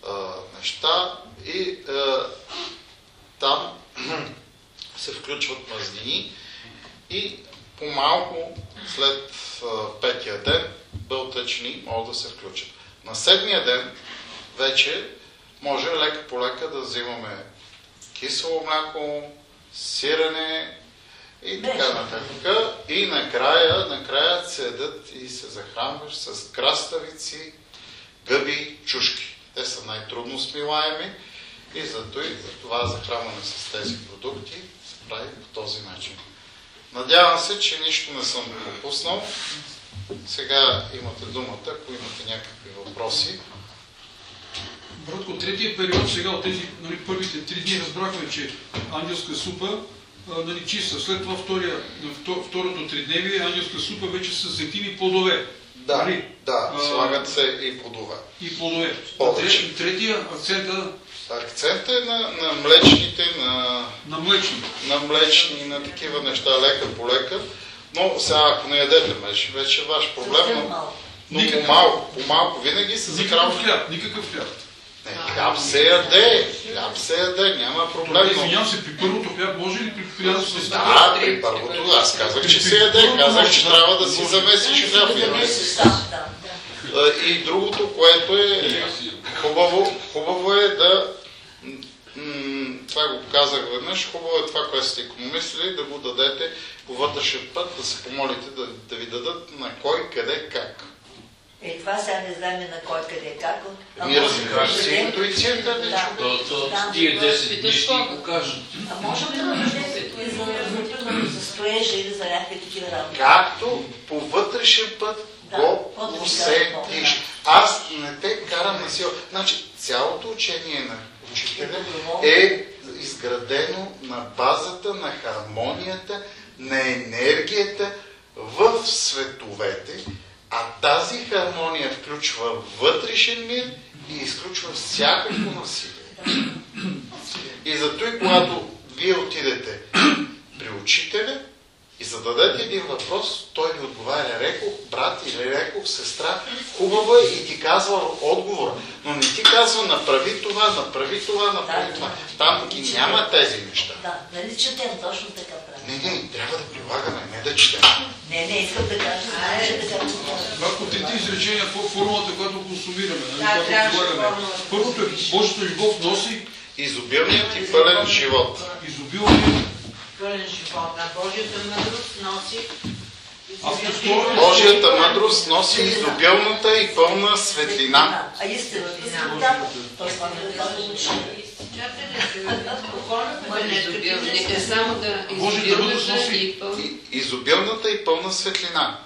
а, неща и а, там се включват мазнини и по-малко след а, петия ден бълтъчни могат да се включат. На седмия ден вече може лека по лека да взимаме кисело мляко, сирене и така нататък. И накрая, накрая се ядат и се захранваш с краставици, гъби, чушки. Те са най-трудно смилаеми и зато и за това захранване с тези продукти се прави по този начин. Надявам се, че нищо не съм пропуснал. Сега имате думата, ако имате някакви въпроси. Братко, третия период сега от тези нали, първите три дни разбрахме, че ангелска супа нали, чиста. След това втория, второто тридневие ангелска супа вече с зехтини плодове. Да, Нали? да, А, слагат се и плодове. И плодове. Повече. Тре- Третия акцента Акцент е на, на млечните, на, на млечни. на млечни, на такива неща, лека по лека. Но сега, ако не ядете меч, вече е ваш проблем. Но, малко. но Никакъв. по-малко, по-малко винаги се Никакъв захранва. хляб, никакъв хляб. Не, хляб се яде, хляб се яде, няма проблем. Но... Извинявам се, при първото хляб може ли при хляб с Да, при първото, аз казах, че се яде, казах, че трябва да си замесиш хляб. А, И другото, което е хубаво, хубаво е да това го казах веднъж, хубаво е това, което сте економисали, да го дадете по вътрешен път, да се помолите да, да ви дадат на кой, къде, как. Е, това сега не знаем на кой къде как. Ние развиваш да си дадем- интуицията, да Да. То, то, Да. тия 10 дни ще ни покажат. А може да дадем и за, строежа или за някакви такива работи. Както по вътрешен път Да, го усетиш. Аз не те карам на сила. Значи, цялото учение на учителя е изградено на базата на хармонията, на енергията в световете, а тази хармония включва вътрешен мир и изключва всякакво насилие. И зато и когато вие отидете при учителя и зададете един въпрос, той ви отговаря, рекох брат или рекох сестра, хубаво е и ти казва отговор, но не ти казва направи това, направи това, направи Да, това. да. Там ги няма тези неща. Да, нали четем точно така правим. Не, не, трябва да прилагаме, не да четем. Не, не, искам да кажа, че така Братко, трите изречения, фо- формулата, която консумираме, нали, Да, която прилагаме. Първото е Божията любов носи Изобилният и пълен живот. изобилие, пълен живот, а Божията мъдрост носи второто Божията мъдрост носи изобилната и пълна светлина. А истината си да, е носи Изобилната и пълна светлина.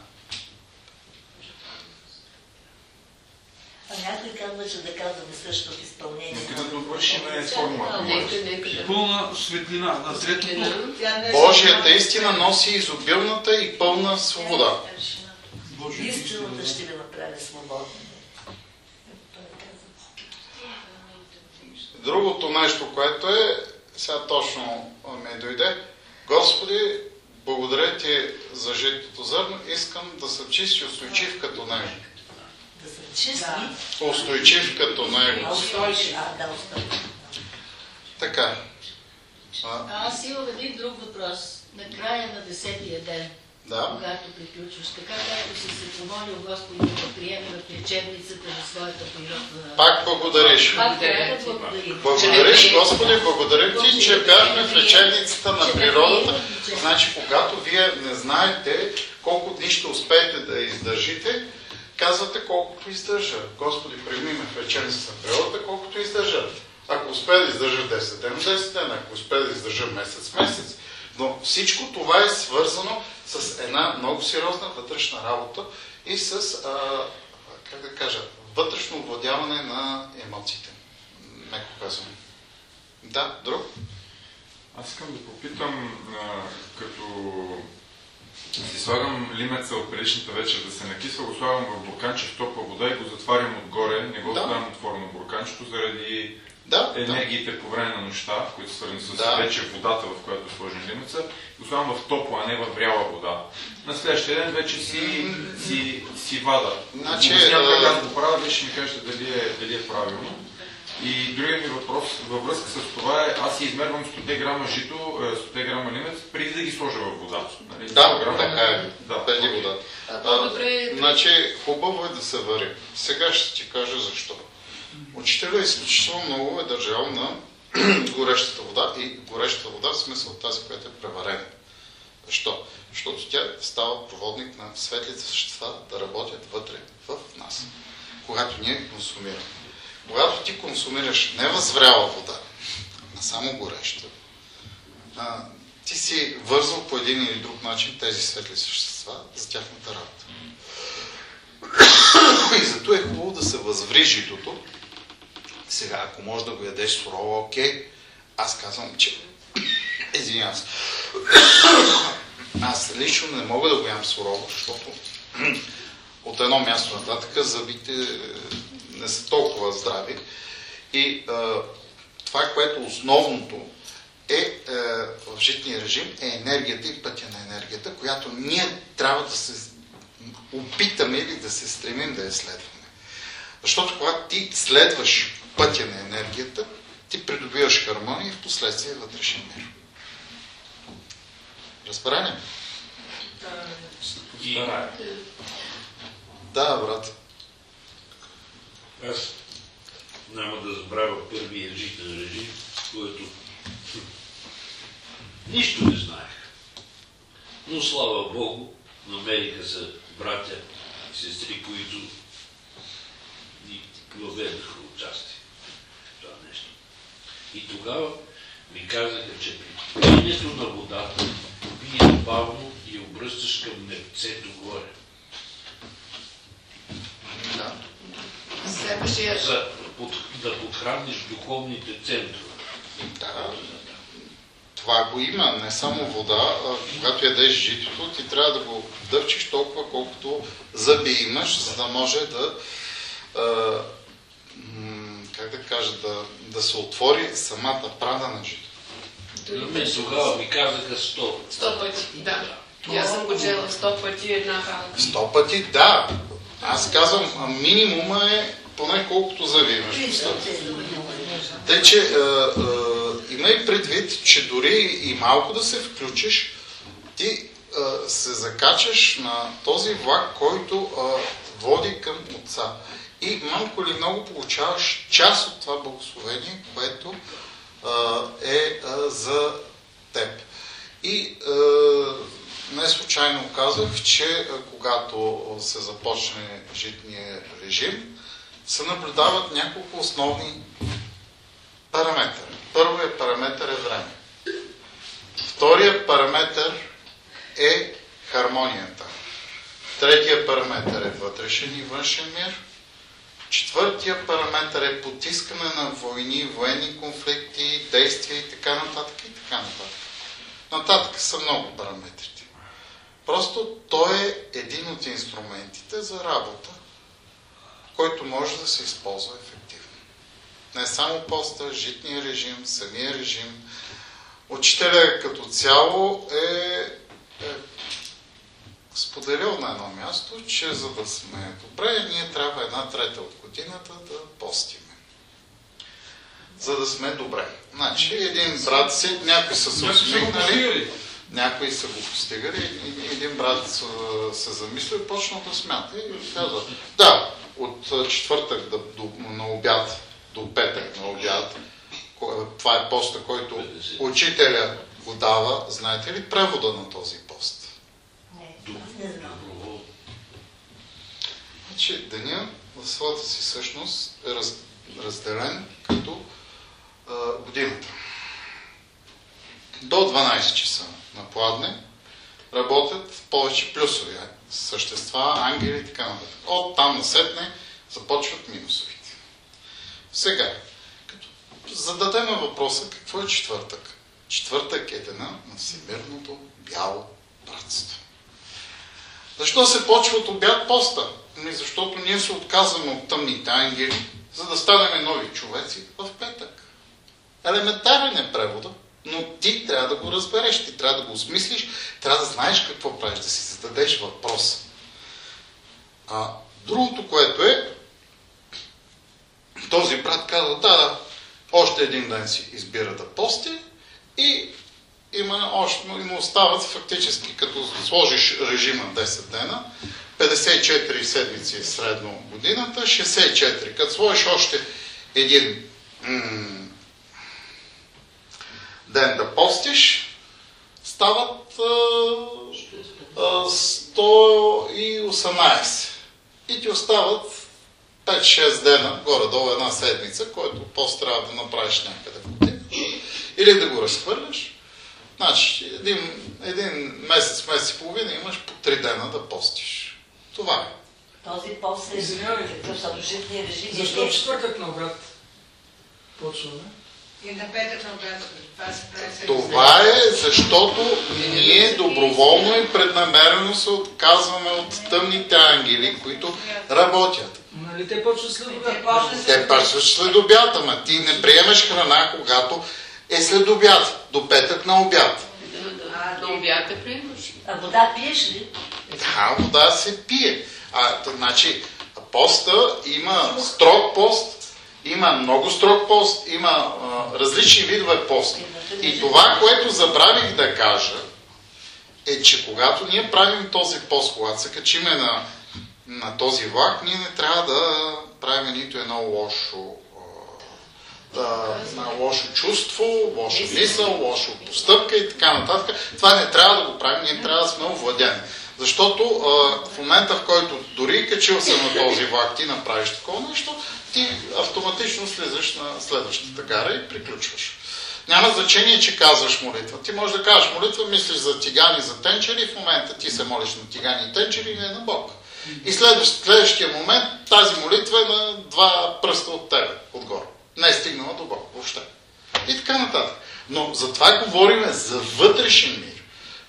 А някой казва, че да казваме също в изпълнение. Нека да довършим да. пълна светлина. На третото Божията истина носи изобилната и пълна свобода. Божията Истината истина. ще ви направи свободни. Той казва. Другото нещо, което е, сега точно ми дойде, Господи, благодаря ти за житото зърно, искам да съм чист и устойчив като него. Да съм чисти. Устойчив като него. устойчив. А, да, устойчив. Така. А, Аз имам един друг въпрос. На края на десетия ден, Да. когато приключваш. Така както си се помолил Господи да приеме в лечебницата на своята природа. Пак благодариш. Пак трябва да благодарим. Благодариш, Господи, благодаря ти, че бяхме в лечебницата на природата. Значи, когато вие не знаете колко дни ще успеете да издържите, казвате колкото издържа. Господи, прими ме в лечебницата на природата, колкото издържа. Ако успее да издържа 10 дена, 10 дена. Ако успее да издържа месец, месец. Но всичко това е свързано с една много сериозна вътрешна работа и с, а, как да кажа, вътрешно овладяване на емоциите. Меко казвам. Да, друг? Аз искам да попитам, а, като си слагам лимеца от предишната вечер да се накисва, го слагам в бурканче в топла вода и го затварям отгоре, не го Да. оставям отворено бурканчето заради Да, енергиите по време на нощта, които са свързани с Да. вече водата, в която е сложен лимеца, го слагам в топла, а не в вряла вода. На следващия ден вече си, си, си вада. Значи, Обяснявам как а- аз го правя, вие ще ми кажете дали е, дали е правилно. И другият ми въпрос във връзка с това е, аз си измервам 100 грама жито, е, 100 грама лимец, преди да ги сложа в вода. Нали? 100 да, грама- така е. Да. Преди вода. А, по-добре е- значи, хубаво е да се вари. Сега ще ти кажа защо. Учителя изключително много е държал на горещата вода и горещата вода в смисъл тази, която е преварена. Защо? Защото тя става проводник на светлите същества да работят вътре в нас, когато ние консумираме. Когато ти консумираш не възвряла вода, а само гореща, ти си вързал по един или друг начин тези светли същества за тяхната работа. И зато е хубаво да се възври житото. Сега, ако можеш да го ядеш сурово, окей. Аз казвам, че... Извинявам се. Аз лично не мога да го ям сурово, защото от едно място нататък зъбите е, не са толкова здрави. И а, това, което основното е, е в житния режим, е енергията и пътя на енергията, която ние трябва да се опитаме или да се стремим да я следваме. Защото когато ти следваш пътя на енергията, ти придобиваш хармония и в последствие вътрешен мир. Разбра ли? И Да, брат. аз няма да забравя първия житен режим, който нищо не знаех. Но слава Богу, намериха се братя и сестри, които ни въведаха участие. И тогава ми казаха, че при пиенето на водата пие бавно и обръщаш към небцето горе. Да. Следващия За под, да подхраниш духовните центрове. Да. Това го има, не само вода. Когато ядеш житото, ти трябва да го дъвчиш толкова, колкото зъби имаш, за да може да, как да кажа, да, да се отвори самата прана на житото. На мен тогава ми казаха 100. сто пъти. Да. И аз съм го чела сто пъти една халка. Сто пъти, да. Аз казвам, минимума е поне колкото устата. Тъй, че а, а, имай предвид, че дори и малко да се включиш, ти а, се закачаш на този влак, който а, води към Отца. И малко или много получаваш част от това благословение, което а, е а, за теб. И а, не случайно казах, че когато се започне житния режим, се наблюдават няколко основни параметъра. Първият параметър е време. Вторият параметър е хармонията. Третия параметър е вътрешен и външен мир. Четвъртия параметър е потискане на войни, военни конфликти, действия и така нататък и така нататък. Нататък са много параметрите. Просто той е един от инструментите за работа, който може да се използва ефективно. Не само поста, житния режим, самия режим. Учителя като цяло е, е споделил на едно място, че за да сме добре, ние трябва една трета от годината да постиме. За да сме добре. Значи, един брат си, някои са се усмихнали. някои са го постигали. И- Един брат се, замисли и почна да смята и каза, да, от четвъртък на обяд до петък на обяд, това е поста, който учителя го дава. Знаете ли превода на този пост? Значи деня в своята си същност е раз, разделен като а, годината. До 12 часа на пладне работят повече плюсови същества, ангели и така нататък. От там насетне започват минусовите. Сега, като зададем въпроса какво е четвъртък. Четвъртък е дена на всемирното бяло братство. Защо се почва от обяд поста? Ами защото ние се отказваме от тъмните ангели, за да станем нови човеци в петък. Елементарен е превода, но ти трябва да го разбереш, ти трябва да го осмислиш, трябва да знаеш какво правиш, да си зададеш въпрос. А другото, което е, този брат каза, да, да, още един ден си избира да пости и има още, му остават фактически, като сложиш режима 10 дена, 54 седмици е средно годината, 64. Като сложиш още един ден да постиш, стават а, а, 118. И ти остават 5-6 дена, горе-долу една седмица, който пост трябва да направиш някъде в. Или да го разхвърляш. Значи, един, един месец, месец и половина имаш по 3 дена да постиш. Това е. Този пост е Извинявай. такъв задължителен режим. Защо Е, четвъртък на обяд почваме? И на петък на обяд. Това е защото ние доброволно и преднамерено се отказваме от тъмните ангели, които работят. Нали те почват след обяд? Те почват след обяд, ама ти не приемаш храна, когато е след обяд, до петък на обяд. А, На обяд е приемаш. А вода пиеш ли? Да, вода се пие. А, т- значи, поста има строг пост, има много строг пост, има а, различни видове пост. И това, което забравих да кажа, е, че когато ние правим този пост, когато се качиме на, на този влак, ние не трябва да правим нито едно лошо а, лошо чувство, лоша мисъл, лошо постъпка и така нататък. Това не трябва да го правим, ние трябва да сме овладени. Защото а, в момента, в който дори качил се на този влак, ти направиш такова нещо, ти автоматично слизаш на следващата гара и приключваш. Няма значение, че казваш молитва. Ти можеш да кажеш молитва, мислиш за тигани, за тенчери, в момента ти се молиш на тигани и тенчери не на Бог. И следващ, следващия момент тази молитва е на два пръста от тебе, отгоре. Не е стигнала до Бог въобще. И така нататък. Но за това говорим за вътрешен мир,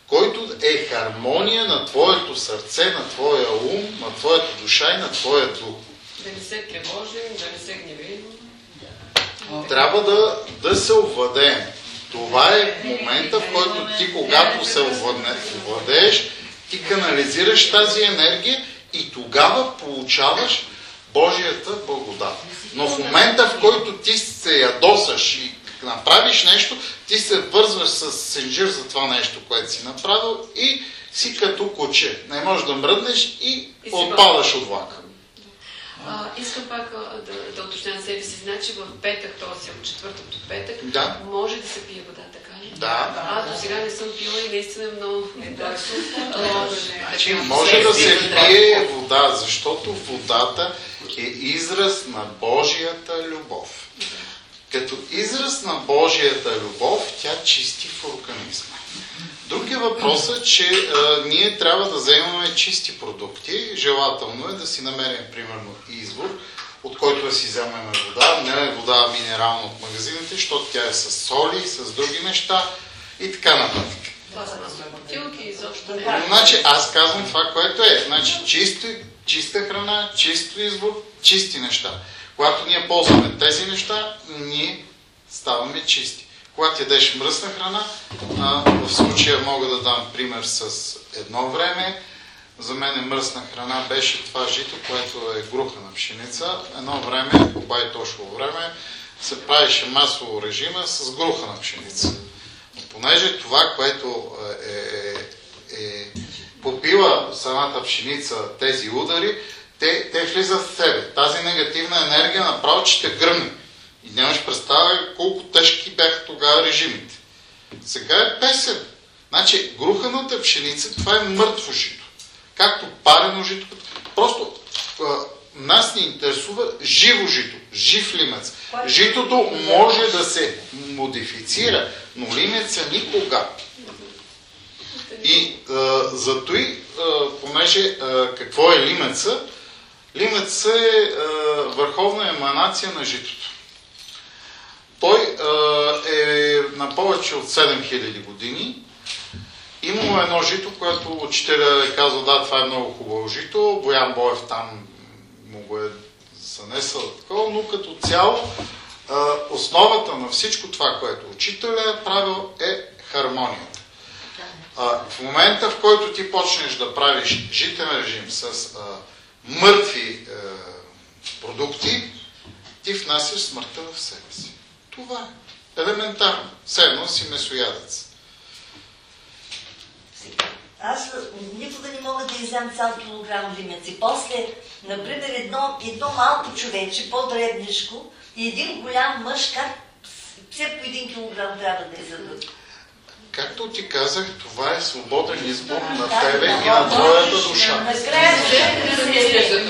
който е хармония на твоето сърце, на твоя ум, на твоята душа и на твоя дух. Да не се тревожим, да не се гневим. Трябва да, да се овладеем. Това е момента, в който ти, когато се овладееш, ти канализираш тази енергия и тогава получаваш Божията благодат. Но в момента, в който ти се ядосаш и направиш нещо, ти се вързваш с сенжир за това нещо, което си направил и си като куче. Не можеш да мръднеш и И отпадаш от влака. А, искам пак а, да, да уточня на себе си. Значи в петък, т.е. от четвъртък до петък, Да. може да се пие вода, така ли? Да. А, до сега не съм пила и наистина много... Да. Значи може да се пие вода, защото водата е израз на Божията любов. Като израз на Божията любов, тя чисти в организма. Въпрос е, че а, ние трябва да вземаме чисти продукти. Желателно е да си намерим, примерно, извор, от който да си вземем вода. Не е вода минерална от магазините, защото тя е с соли, с други неща и така нататък. Това са бутилки, изобщо Значи аз казвам това, което е. Значи чисто, чиста храна, чисто извор, чисти неща. Когато ние ползваме тези неща, ние ставаме чисти. Когато ядеш мръсна храна, а, в случая мога да дам пример с едно време. За мен мръсна храна беше това жито, което е груха на пшеница. Едно време, по байтошло време, се правеше масово режима с груха на пшеница. Но понеже това, което е, е, е попива самата пшеница тези удари, те, те влизат в тебе. Тази негативна енергия направо, че те гръмне. И нямаш представа колко тежки бяха тогава режимите. Сега е песен. Значи, груханата пшеница, това е мъртво жито. Както парено жито. Просто а, нас ни интересува живо жито, жив лимец. Житото може да се модифицира, но лимеца никога. И а, за той, а, понеже а, какво е лимеца? Лимеца е а, върховна еманация на житото. Той а, е на повече от 7000 години. Имало едно жито, което учителя е казал, да, това е много хубаво жито. Боян Боев там му го е занесъл такова, но като цяло основата на всичко това, което учителя е правил е хармонията. А, в момента, в който ти почнеш да правиш житен режим с а, мъртви а, продукти, ти внасяш смъртта в себе си. Това е. Елементарно. Все едно си месоядец. Аз никога не мога да изям цял килограм лимец. И после, например, едно, едно малко човече, по-дребнишко, и един голям мъж, как все по един килограм трябва да изядат. Както ти казах, това е свободен избор на тебе и на твоята душа.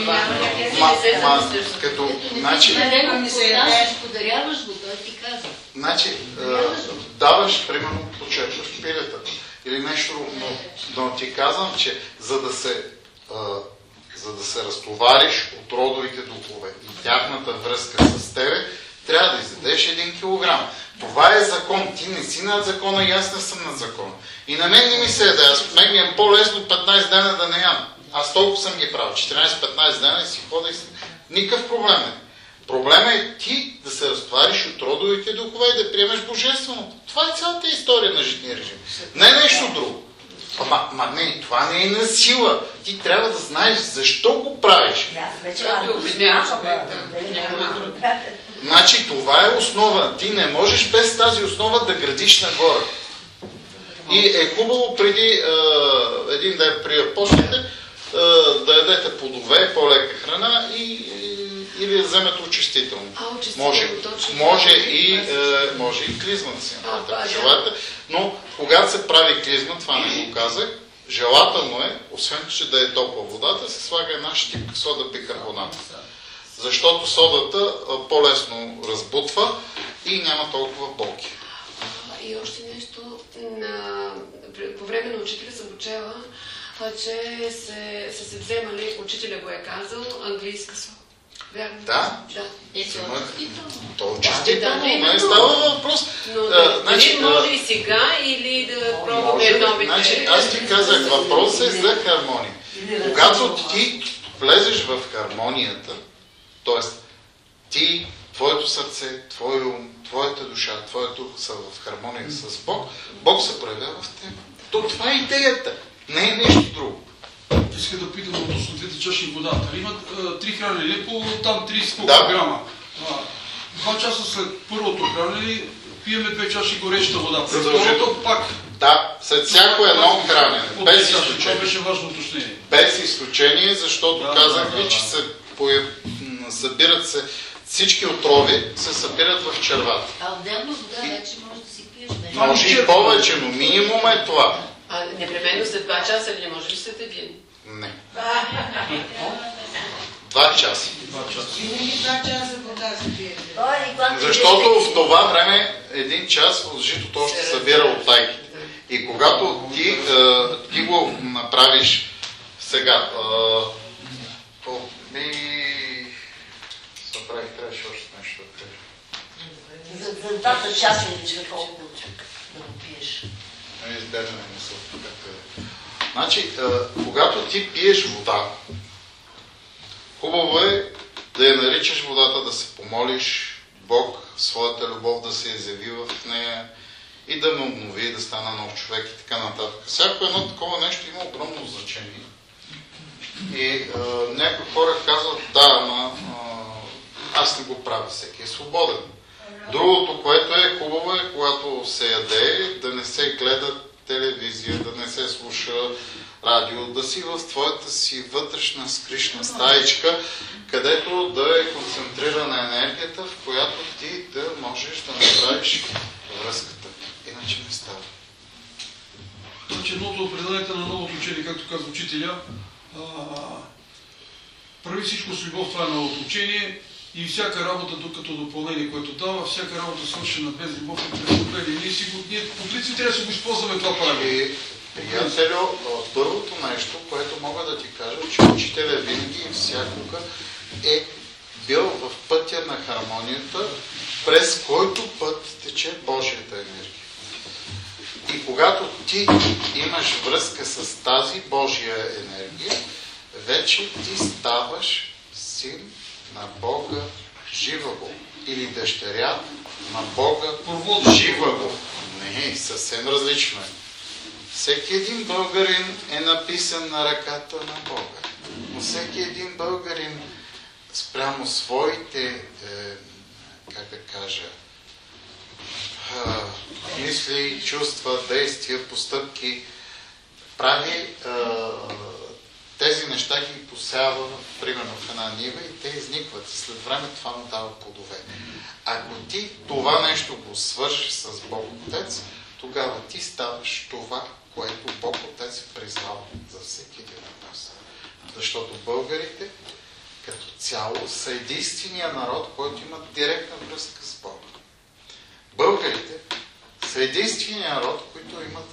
Ма, ма, като, значи, подаряваш го, той ти казва. значи, е, даваш, примерно, почерпваш пилета или нещо, но, но ти казвам, че за да се, е, за да се разтовариш от родовите духове и тяхната връзка с тебе, трябва да изядеш един килограм. Това е закон. Ти не си над закона и аз не съм над закона. И на мен не ми се яде. Аз мен е по-лесно 15 дена да не ям. Аз толкова съм ги правил. 14-15 дена и си ходя и си... Никакъв проблем не. Проблема е ти да се разтовариш от родовите духове и да приемеш божественото. Това е цялата история на житния режим. Не е нещо друго. Ама, ма не, това не е на сила. Ти трябва да знаеш защо го правиш. Значи това е основа. Ти не можеш без тази основа да градиш нагоре. И е хубаво преди е, един ден при апостолите е, да ядете плодове, по-лека храна и, и или да вземете очистително. А, очистително, може, точно. може, и, е, може и клизма да си направите, ако желаете. Но когато се прави клизма, това не го казах, желателно е, освен че да е топла водата, се слага една щипка сода бикарбонат. Защото содата а, по-лесно разбутва и няма толкова болки. И още нещо. На, по време на учителя съм учела, че се, са се вземали, учителя го е казал, английска сол. Да. Да. Е, това Има- е То Да, честително, не, не но- става въпрос. Но А, да, значи, може и сега или да пробваме Може, новите? значи, аз ти казах, въпрос е за хармония. Когато ти влезеш в хармонията, т.е. ти, твоето сърце, твой ум, твоята душа, твоят дух са в хармония с Бог, Бог се проявява в теб. То това е идеята, не е нещо друго. Иска да питам относно двете чаши вода. Нали имат а, три хранени по там 30 колко Да. грама. А, два часа след първото хранене пиеме две чаши гореща вода. Задължително. второто пак. Да, след всяко едно хранене, без чаши. Това изключение. беше важно уточнение. Без изключение, защото Да, казах да, ви, да, че да. се появ... събират се всички отрови се събират в червата. А отделно вода вече може да си пиеш. бе. Може и повече, но минимум е това. А непременно след два часа ли не може ли след един? Не. Два часа. Винаги два часа вода се пие. Защото в това време един час от житото още събира от тайките. И когато ти, е, ти го направиш сега, е, ми... Събрах, трябваше още нещо да кажа. За, за двата часа че колко да го пиеш. Ами, избягане мисъл. както е. Значи, когато ти пиеш вода, хубаво е да я наричаш водата, да се помолиш Бог, своята любов да се изяви в нея и да ме обнови, да стана нов човек и така нататък. Всяко едно такова нещо има огромно значение. И е, някои хора казват, да, ама аз не го правя, всеки е свободен. Другото, което е хубаво е, когато се яде, да не се гледа телевизия, да не се слуша радио, да си в твоята си вътрешна скришна стаичка, където да е концентрирана енергията, в която ти да можеш да направиш връзката. Иначе не става. Значи едното от на новото учение, както казва учителя, а, прави всичко с любов, това е новото учение и всяка работа, докато допълнение, което дава, всяка работа свършена без любов е престъпление. Ние, си го, ние по принцип трябва да го използваме това правило. И, приятелю, първото нещо, което мога да ти кажа, че учителя винаги и всякога е бил в пътя на хармонията, през който път тече Божията енергия. И когато ти имаш връзка с тази Божия енергия, вече ти ставаш син на Бога живаго или дъщеря на Бога живаго. Не, съвсем различно е. Всеки един българин е написан на ръката на Бога. Но всеки един българин спрямо своите, е, как да кажа, е, мисли, чувства, действия, постъпки, прави е, тези неща ги посява, примерно в една нива и те изникват. И след време това му дава плодове. Ако ти това нещо го свършиш с Бог Отец, тогава ти ставаш това, което Бог Отец е призвал за всеки един от нас. Защото българите като цяло са единствения народ, който има директна връзка с Бога. Българите са единствения народ, които имат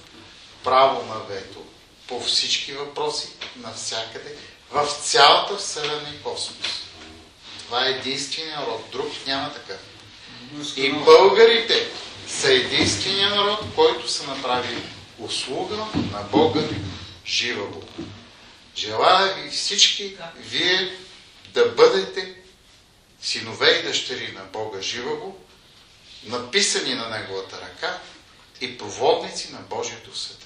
право на вето по всички въпроси, навсякъде, в цялата Вселена и космос. Това е единствения народ. Друг няма такъв. И българите са единствения народ, който са направили услуга на Бога жива Бога. Желая ви всички вие да бъдете синове и дъщери на Бога живаго, написани на Неговата ръка и проводници на Божието света.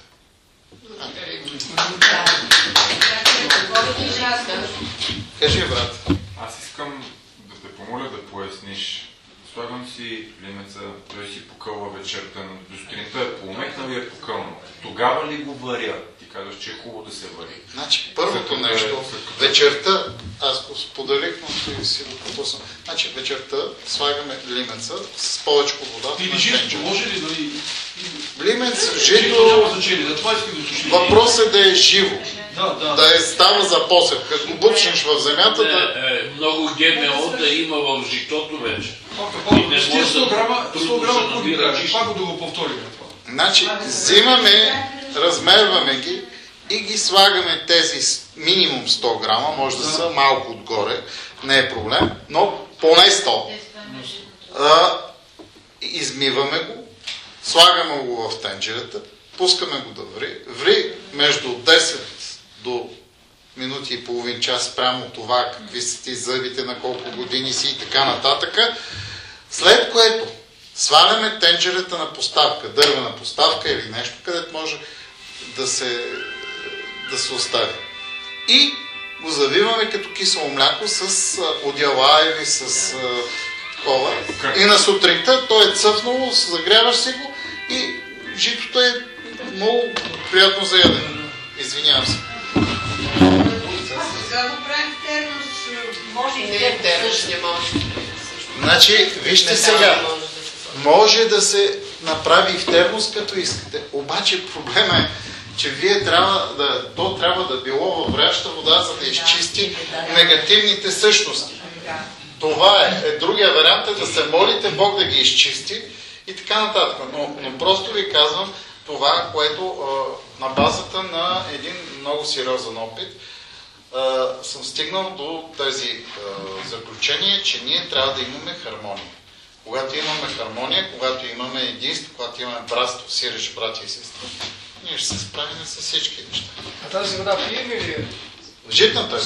Кажи, брат. Аз искам да те помоля да поясниш. Слагам си лимеца, той си покълва вечерта, до сутринта е поумекнал и е покълнал. Тогава ли го варя? Казваш, че е хубаво да се вари. Значи, първото нещо, вечерта, аз го споделих, но ти си го пропуснал. Значи, вечерта слагаме лимеца с повече вода. Или жито, може ли нали? Лимец, Жито жито, няма значение, да това искам да уточня. въпросът е да е живо. Да, да. Да е става за посев. Като го бучнеш в земята, да... Не, е, много ГМО да има в житото вече. Пак, И не пак, може 100 грама, трудно 100 грама да, пак го да го повторим това. Значи, взимаме, размерваме ги и ги слагаме тези минимум 100 грама, може да са малко отгоре, не е проблем, но поне 100. А, измиваме го, слагаме го в тенджерата, пускаме го да ври. Ври между 10 до минути и половин час спрямо това, какви са ти зъбите, на колко години си и така нататък. След което сваляме тенджерата на поставка, дървена поставка или нещо, където може да се, да се остави. И го завиваме като кисело мляко с одяла или с такова. И на сутринта то е цъфнало, загряваш си го и житото е много приятно за ядене. Извинявам се. Сега го правим в термос. Може и Не е термос, не може. Значи, вижте сега, може да се направи и в термос, като искате. Обаче проблема е, че вие трябва да, то трябва да било във вряща вода, за да изчисти негативните същности. Това е. е. Другия вариант е да се молите Бог да ги изчисти и така нататък. Но, но просто ви казвам това, което а, на базата на един много сериозен опит а, съм стигнал до тези а, заключения, че ние трябва да имаме хармония. Когато имаме хармония, когато имаме единство, когато имаме братство, сиреж, брати и сестри, ние ще се справим с всички неща. А тази вода пиеме ли е? Житната ли?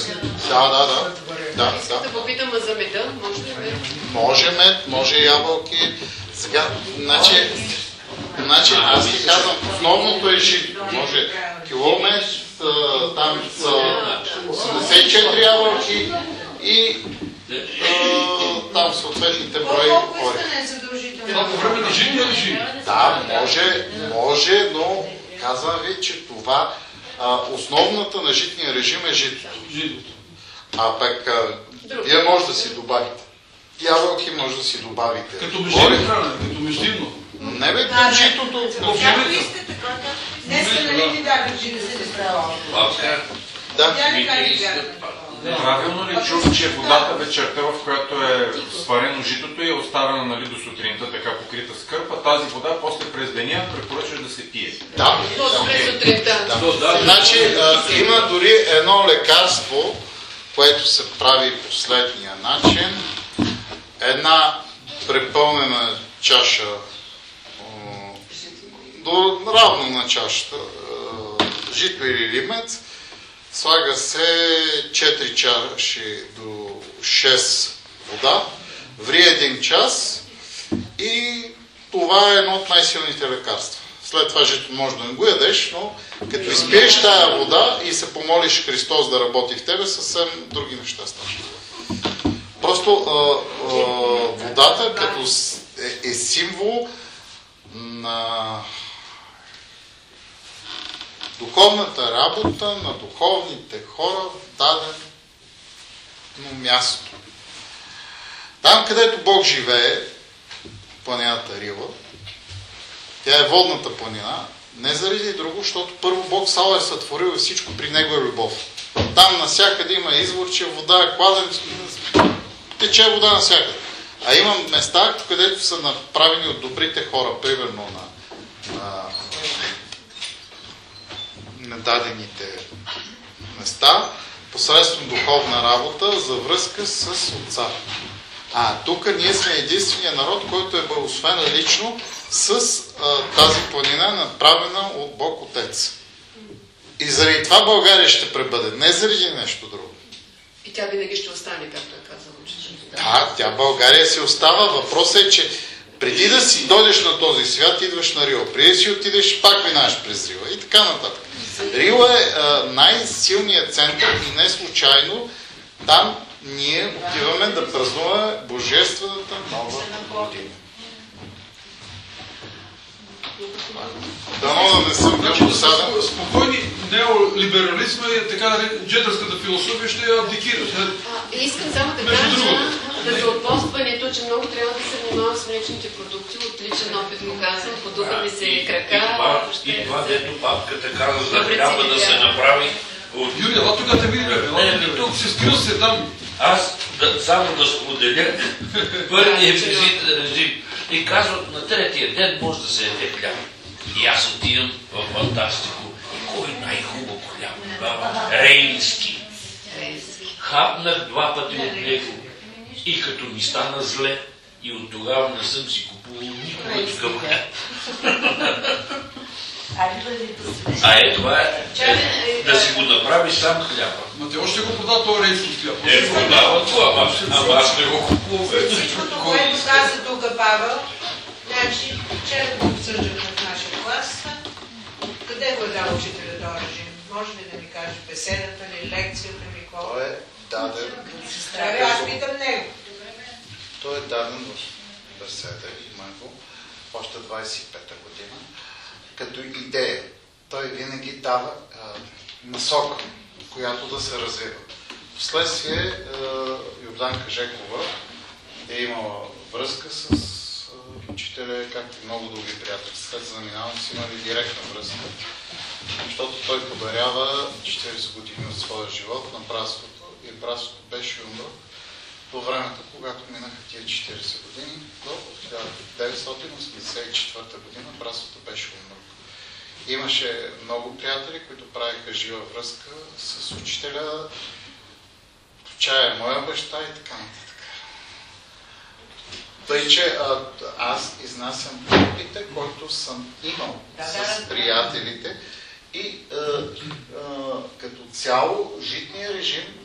Да, да, да. да, Искам да. да попитам за меда, може ли мед? Може мед, може ябълки. Сега, значи, значи аз ти казвам, основното е жито. Може кило мед, а, там са 84 ябълки и а, там съответните брои Колко хора. искане е задължително? Това по време на житния режим. Да, може, може, но казвам ви, че това а, основната на житния режим е житото. Житото. А пък а, вие може да си добавите. Ябълки може да си добавите. Като междинно хранене, като междинно. Не бе, към житото. Както искате. Днеска нали ни дадох жи да Да. Тя ли Правилно ли чух, че водата вечерта, в която е сварено житото и е оставена нали, до сутринта, така покрита с кърпа, тази вода после през деня препоръчваш да се пие? Да. Сутринта. Да. Значи а, има дори едно лекарство, което се прави последния начин. Една препълнена чаша до равно на чашата жито или лимец, слага се 4 чаши до 6 вода, ври един час и това е едно от най-силните лекарства. След това жито може да не го ядеш, но като изпиеш тая вода и се помолиш Христос да работи в тебе, съвсем други неща стават. Просто а, а, водата като е, е символ на духовната работа на духовните хора в дадено място. Там, където Бог живее, планината Рила, тя е водната планина, не заради друго, защото първо Бог сало е сътворил и всичко при Него е любов. Там насякъде има изворче, вода, кладен, тече вода насякъде. А има места, където са направени от добрите хора, примерно на, на, на дадените места, посредством духовна работа за връзка с Отца. А тук ние сме единствения народ, който е благословен лично с а, тази планина, направена от Бог Отец. И заради това България ще пребъде, не заради нещо друго. И тя винаги ще остане, както е казал учителят. Да, тя България си остава. Въпросът е, че преди да си дойдеш на този свят, идваш на Рио. Преди си отидеш, пак минаваш през Рио. И така нататък. Рио е най-силният център и не случайно там ние отиваме да празнуваме Божествената нова година. Дано да не съм бил досаден. Спокойни, неолиберализма и така наречен джедърската философия ще я абдикират. А, искам само да кажа за отпостването, че много трябва да се внимава с млечните продукти. От личен опит го казвам, подуха ми се и, крака. и това, ще и това, се- дето папката каза за хляба да се направи от... Юрий, тук да видим. Не, да тук. Се скрил се там. Аз да, само да споделя първия визит режим и казват на третия ден може да се яде хляб. И аз отивам в фантастико. И кой е най-хубаво хляб тогава? Рейнски. Хапнах два пъти от него. И като ми стана зле, и от тогава не съм си купувал никога такъв хляб. А е, това е, е да си го направиш сам хляба. Ма те още го продават този рейнски хляб. Е, продава това, ама, ама аз не го купувам. Всичкото, което каза тук Павел, значи, вчера го обсъждахме в нашия клас. Къде го е дал учителя този режим? Може ли да ми каже беседата ли, лекцията ли, какво? Той е даден, Абе, аз питам него. той е даден в беседа, има го, още 25-та година, като идея. Той винаги дава а, насока, която да се развива. Вследствие а, Йорданка Жекова е имала връзка с а, учителя, както и много други приятели. След заминаването си имали директна връзка, защото той подарява 40 години от своя живот на братството и братството беше умръл по времето, когато минаха тия 40 години, до 1984 година братството беше умръл. Имаше много приятели, които правиха жива връзка с учителя, чая моя баща и така нататък. Тъй, че а, аз изнасям опита, който съм имал Да, с приятелите и а, а, като цяло житния режим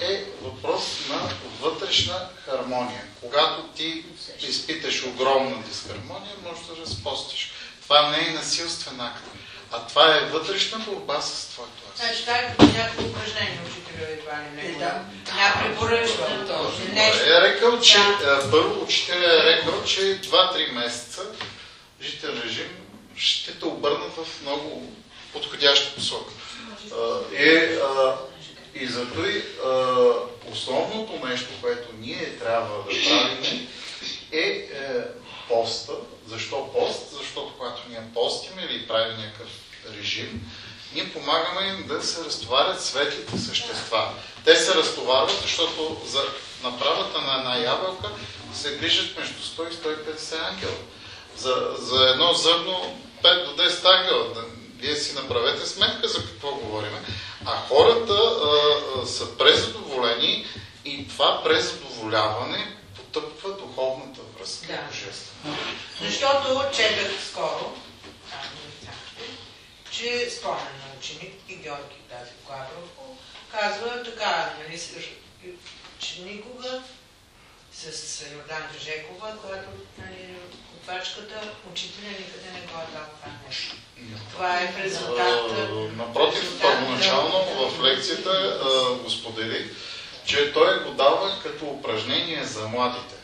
е въпрос на вътрешна хармония. Когато ти изпиташ огромна дисхармония, можеш да разпостиш. Това не е насилствен акт, а това е вътрешна борба с твоето аз. Значи, това е някакво упражнение, учителя едва ли не. Е, да. Някаква препоръчвам. Е рекал, че а, първо учителя е рекал, че 2-3 месеца житен режим ще те обърнат в много подходяща посока. А, е, а, и зато и основното нещо, което ние трябва да правим е, е поста. Защо пост? Защото когато ние постим или правим някакъв режим, ние помагаме им да се разтоварят светлите същества. Те се разтоварват, защото за направата на една ябълка се движат между 100 и 150 ангела. За, за едно зърно 5 до 10 ангела. Вие си направете сметка за какво говорим. А хората а, а, са презадоволени и това презадоволяване потъпва духовната връзка. Да. Защото четах скоро, там че спомен на ученик и Георги тази Гавров казва така, нали, че никога с Йордан Жекова, която нали, готвачката, учителя никъде не го е дал това нещо. Това е в резултат. Напротив, първоначално в лекцията го сподели, че той го дава като упражнение за младите.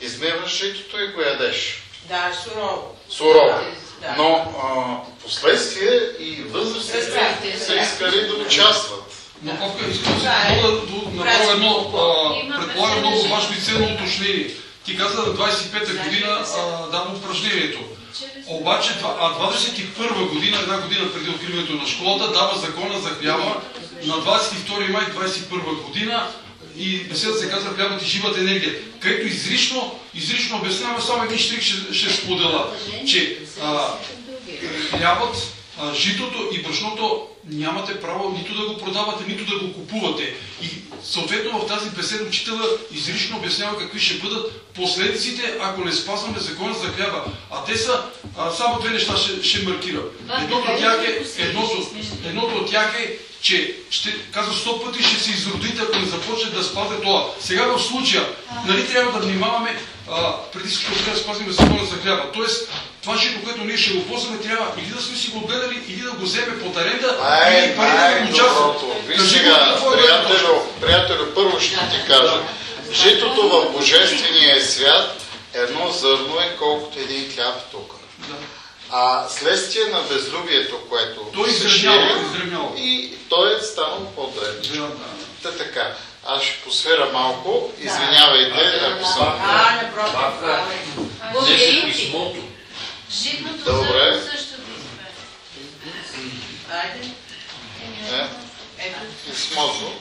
Измиваш житото и го ядеш. Да, сурово. Сурово. Да. Но а, последствие и възрастните са да. искали да участват. Но Павка, искам да е. едно, а, Има предполагам много важно и ценно уточнение. Ти каза на 25-та година а, дам упражнението. Обаче, а 21 година, една година преди откриването на школата, дава закона за хляба на 22 май 21 година и беседата се казва и живата енергия. Където изрично, изрично обяснява, само един штрих ще, ще споделя, че а, хлябът, а, житото и брашното нямате право нито да го продавате, нито да го купувате. И съответно в тази беседа учителя изрично обяснява какви ще бъдат последиците, ако не спазваме закона за хляба. А те са, а, само две неща ще, ще маркира. Едното от тях е, едното, едното от тях е че ще, казва сто пъти ще се изродите, ако не започне да спазвате това. Сега в случая, нали трябва да внимаваме, а, преди всичко да спазваме закона за хляба. Тоест, това жито, което ние ще го ползваме, трябва или да сме си го гледали, или да го вземе под аренда, Ай, или пари да го участват. доброто. Виж сега, е точка. приятелю, приятелю, първо ще ти кажа. Житото в Божествения свят, едно зърно е колкото един хляб тук. Да. А следствие на безлюбието, което Той се шири, и той е станал по-дребничко. Да, да. Та така. Аз ще посфера малко. Извинявайте, ако съм... А, напротив, това е. Благодаря ти. Житното Добре. зърно също избере. Айде, Е, ето. писмото.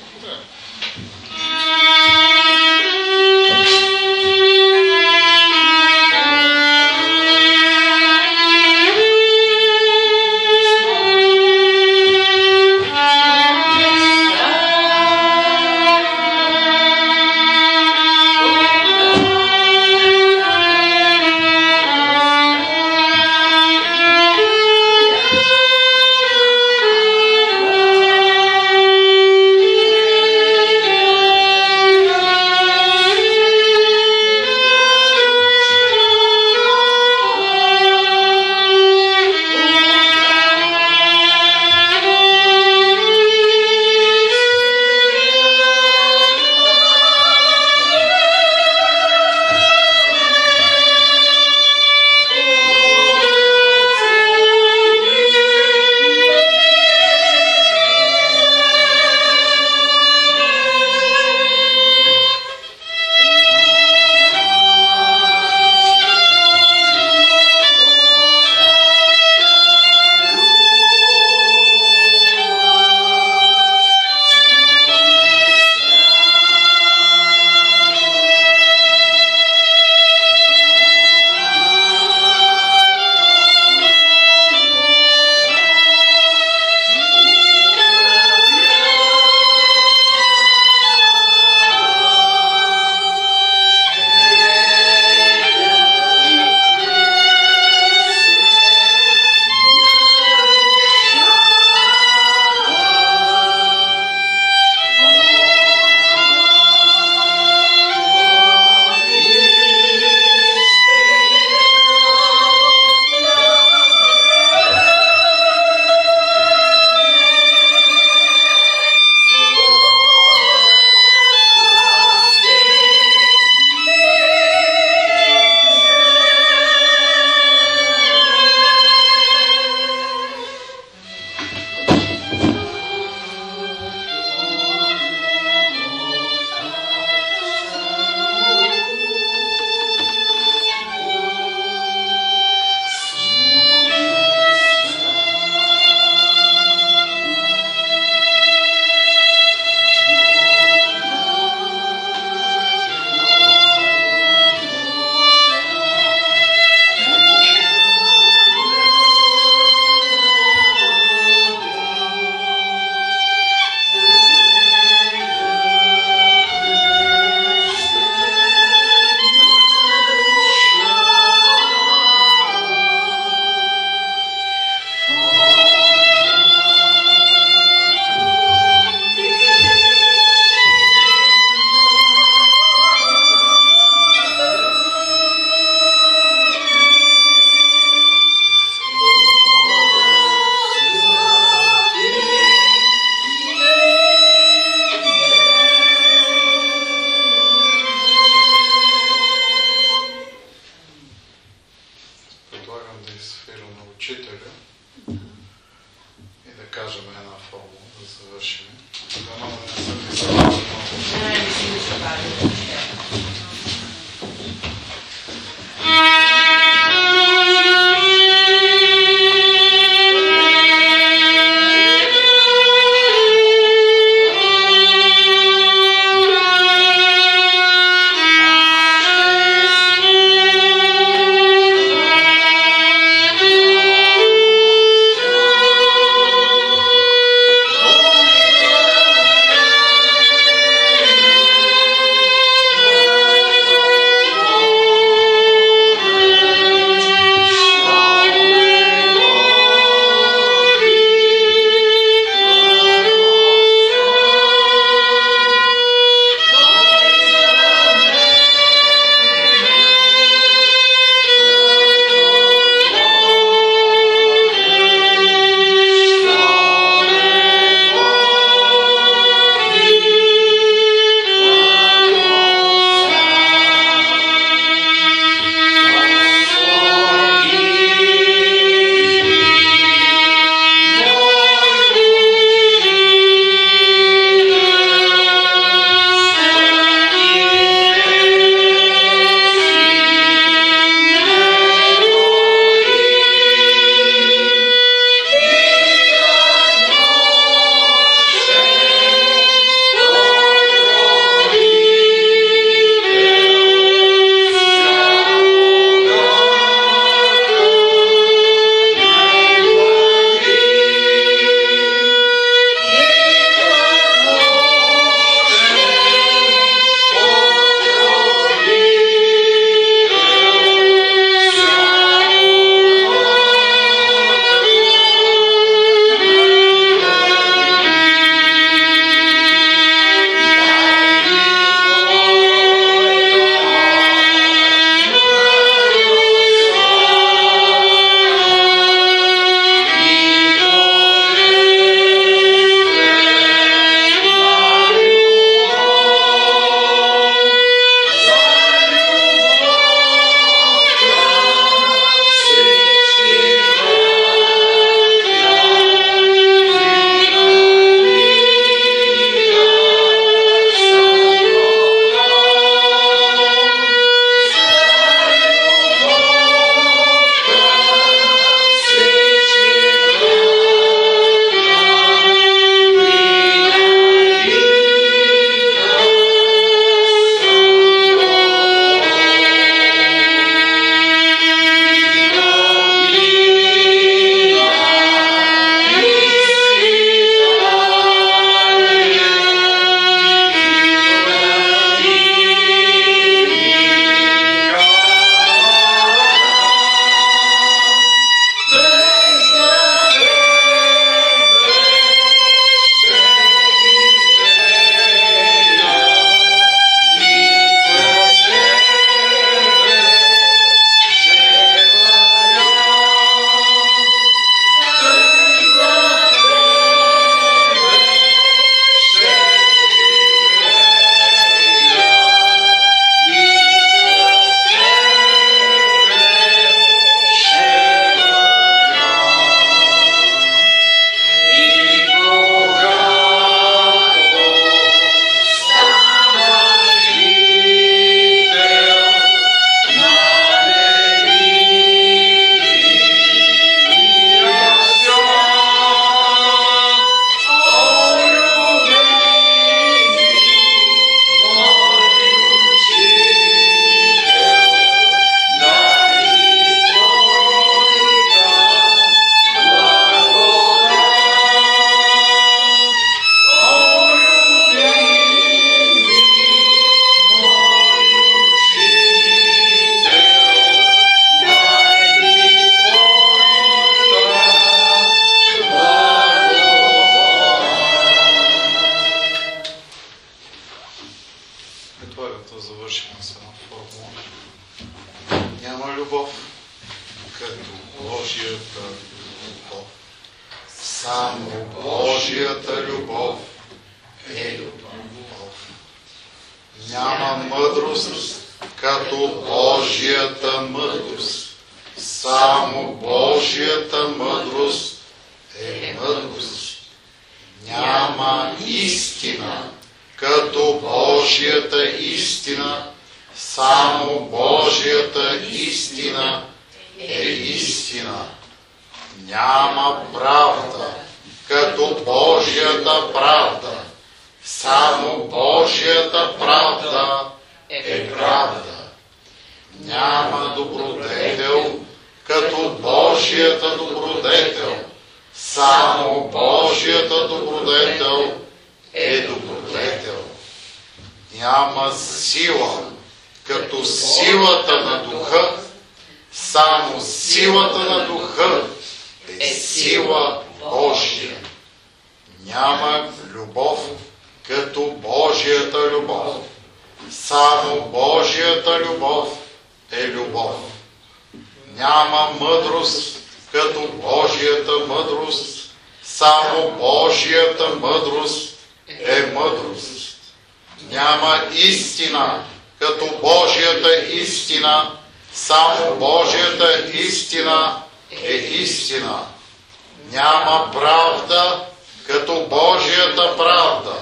Няма правда като Божията правда.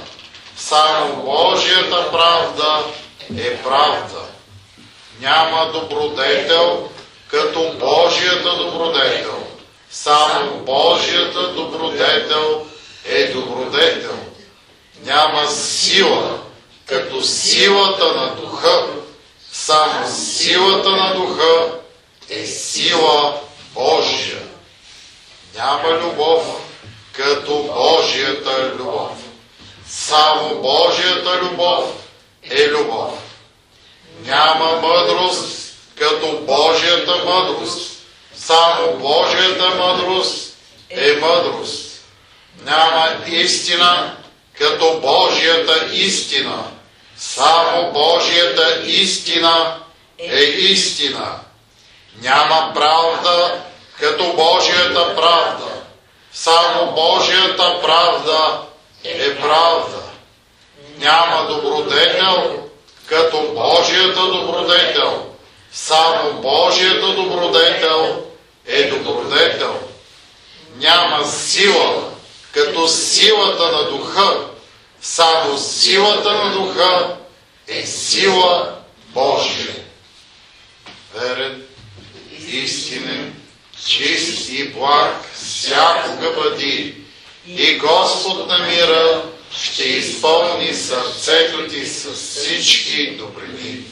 Само Божията правда е правда. Няма добродетел като Божията добродетел. Само Божията добродетел е добродетел. Няма сила като силата на духа. Само силата на духа е сила Божия. Няма любов като Божията любов. Само Божията любов е любов. Няма мъдрост като Божията мъдрост. Само Божията мъдрост е мъдрост. Няма истина като Божията истина. Само Божията истина е истина. Няма правда като Божията правда. Само Божията правда е правда. Няма добродетел като Божията добродетел. Само Божията добродетел е добродетел. Няма сила като силата на духа. Само силата на духа е сила Божия. Верен, истинен, чист и благ всякога бъди и Господ на мира ще изпълни сърцето ти с всички добрини.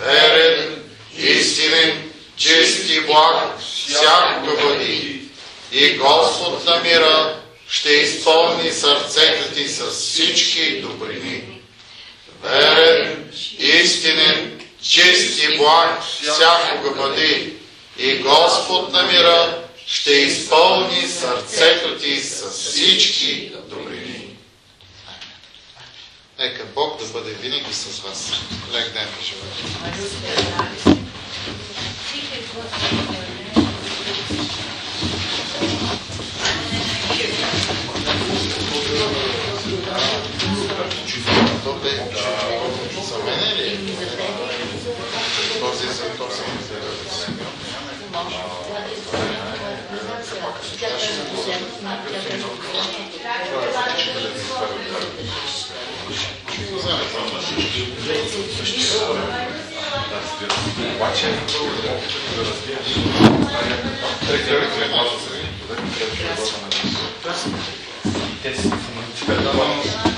Верен, истинен, чист и благ всякога бъди и Господ на мира ще изпълни сърцето ти с всички добрини. Верен, истинен, чист и благ всякога бъди и Господ на мира ще изпълни сърцето ти с всички добрини. Нека Бог да бъде винаги с вас. Лек ден ви желая. За мен ли? Този за този Обаче,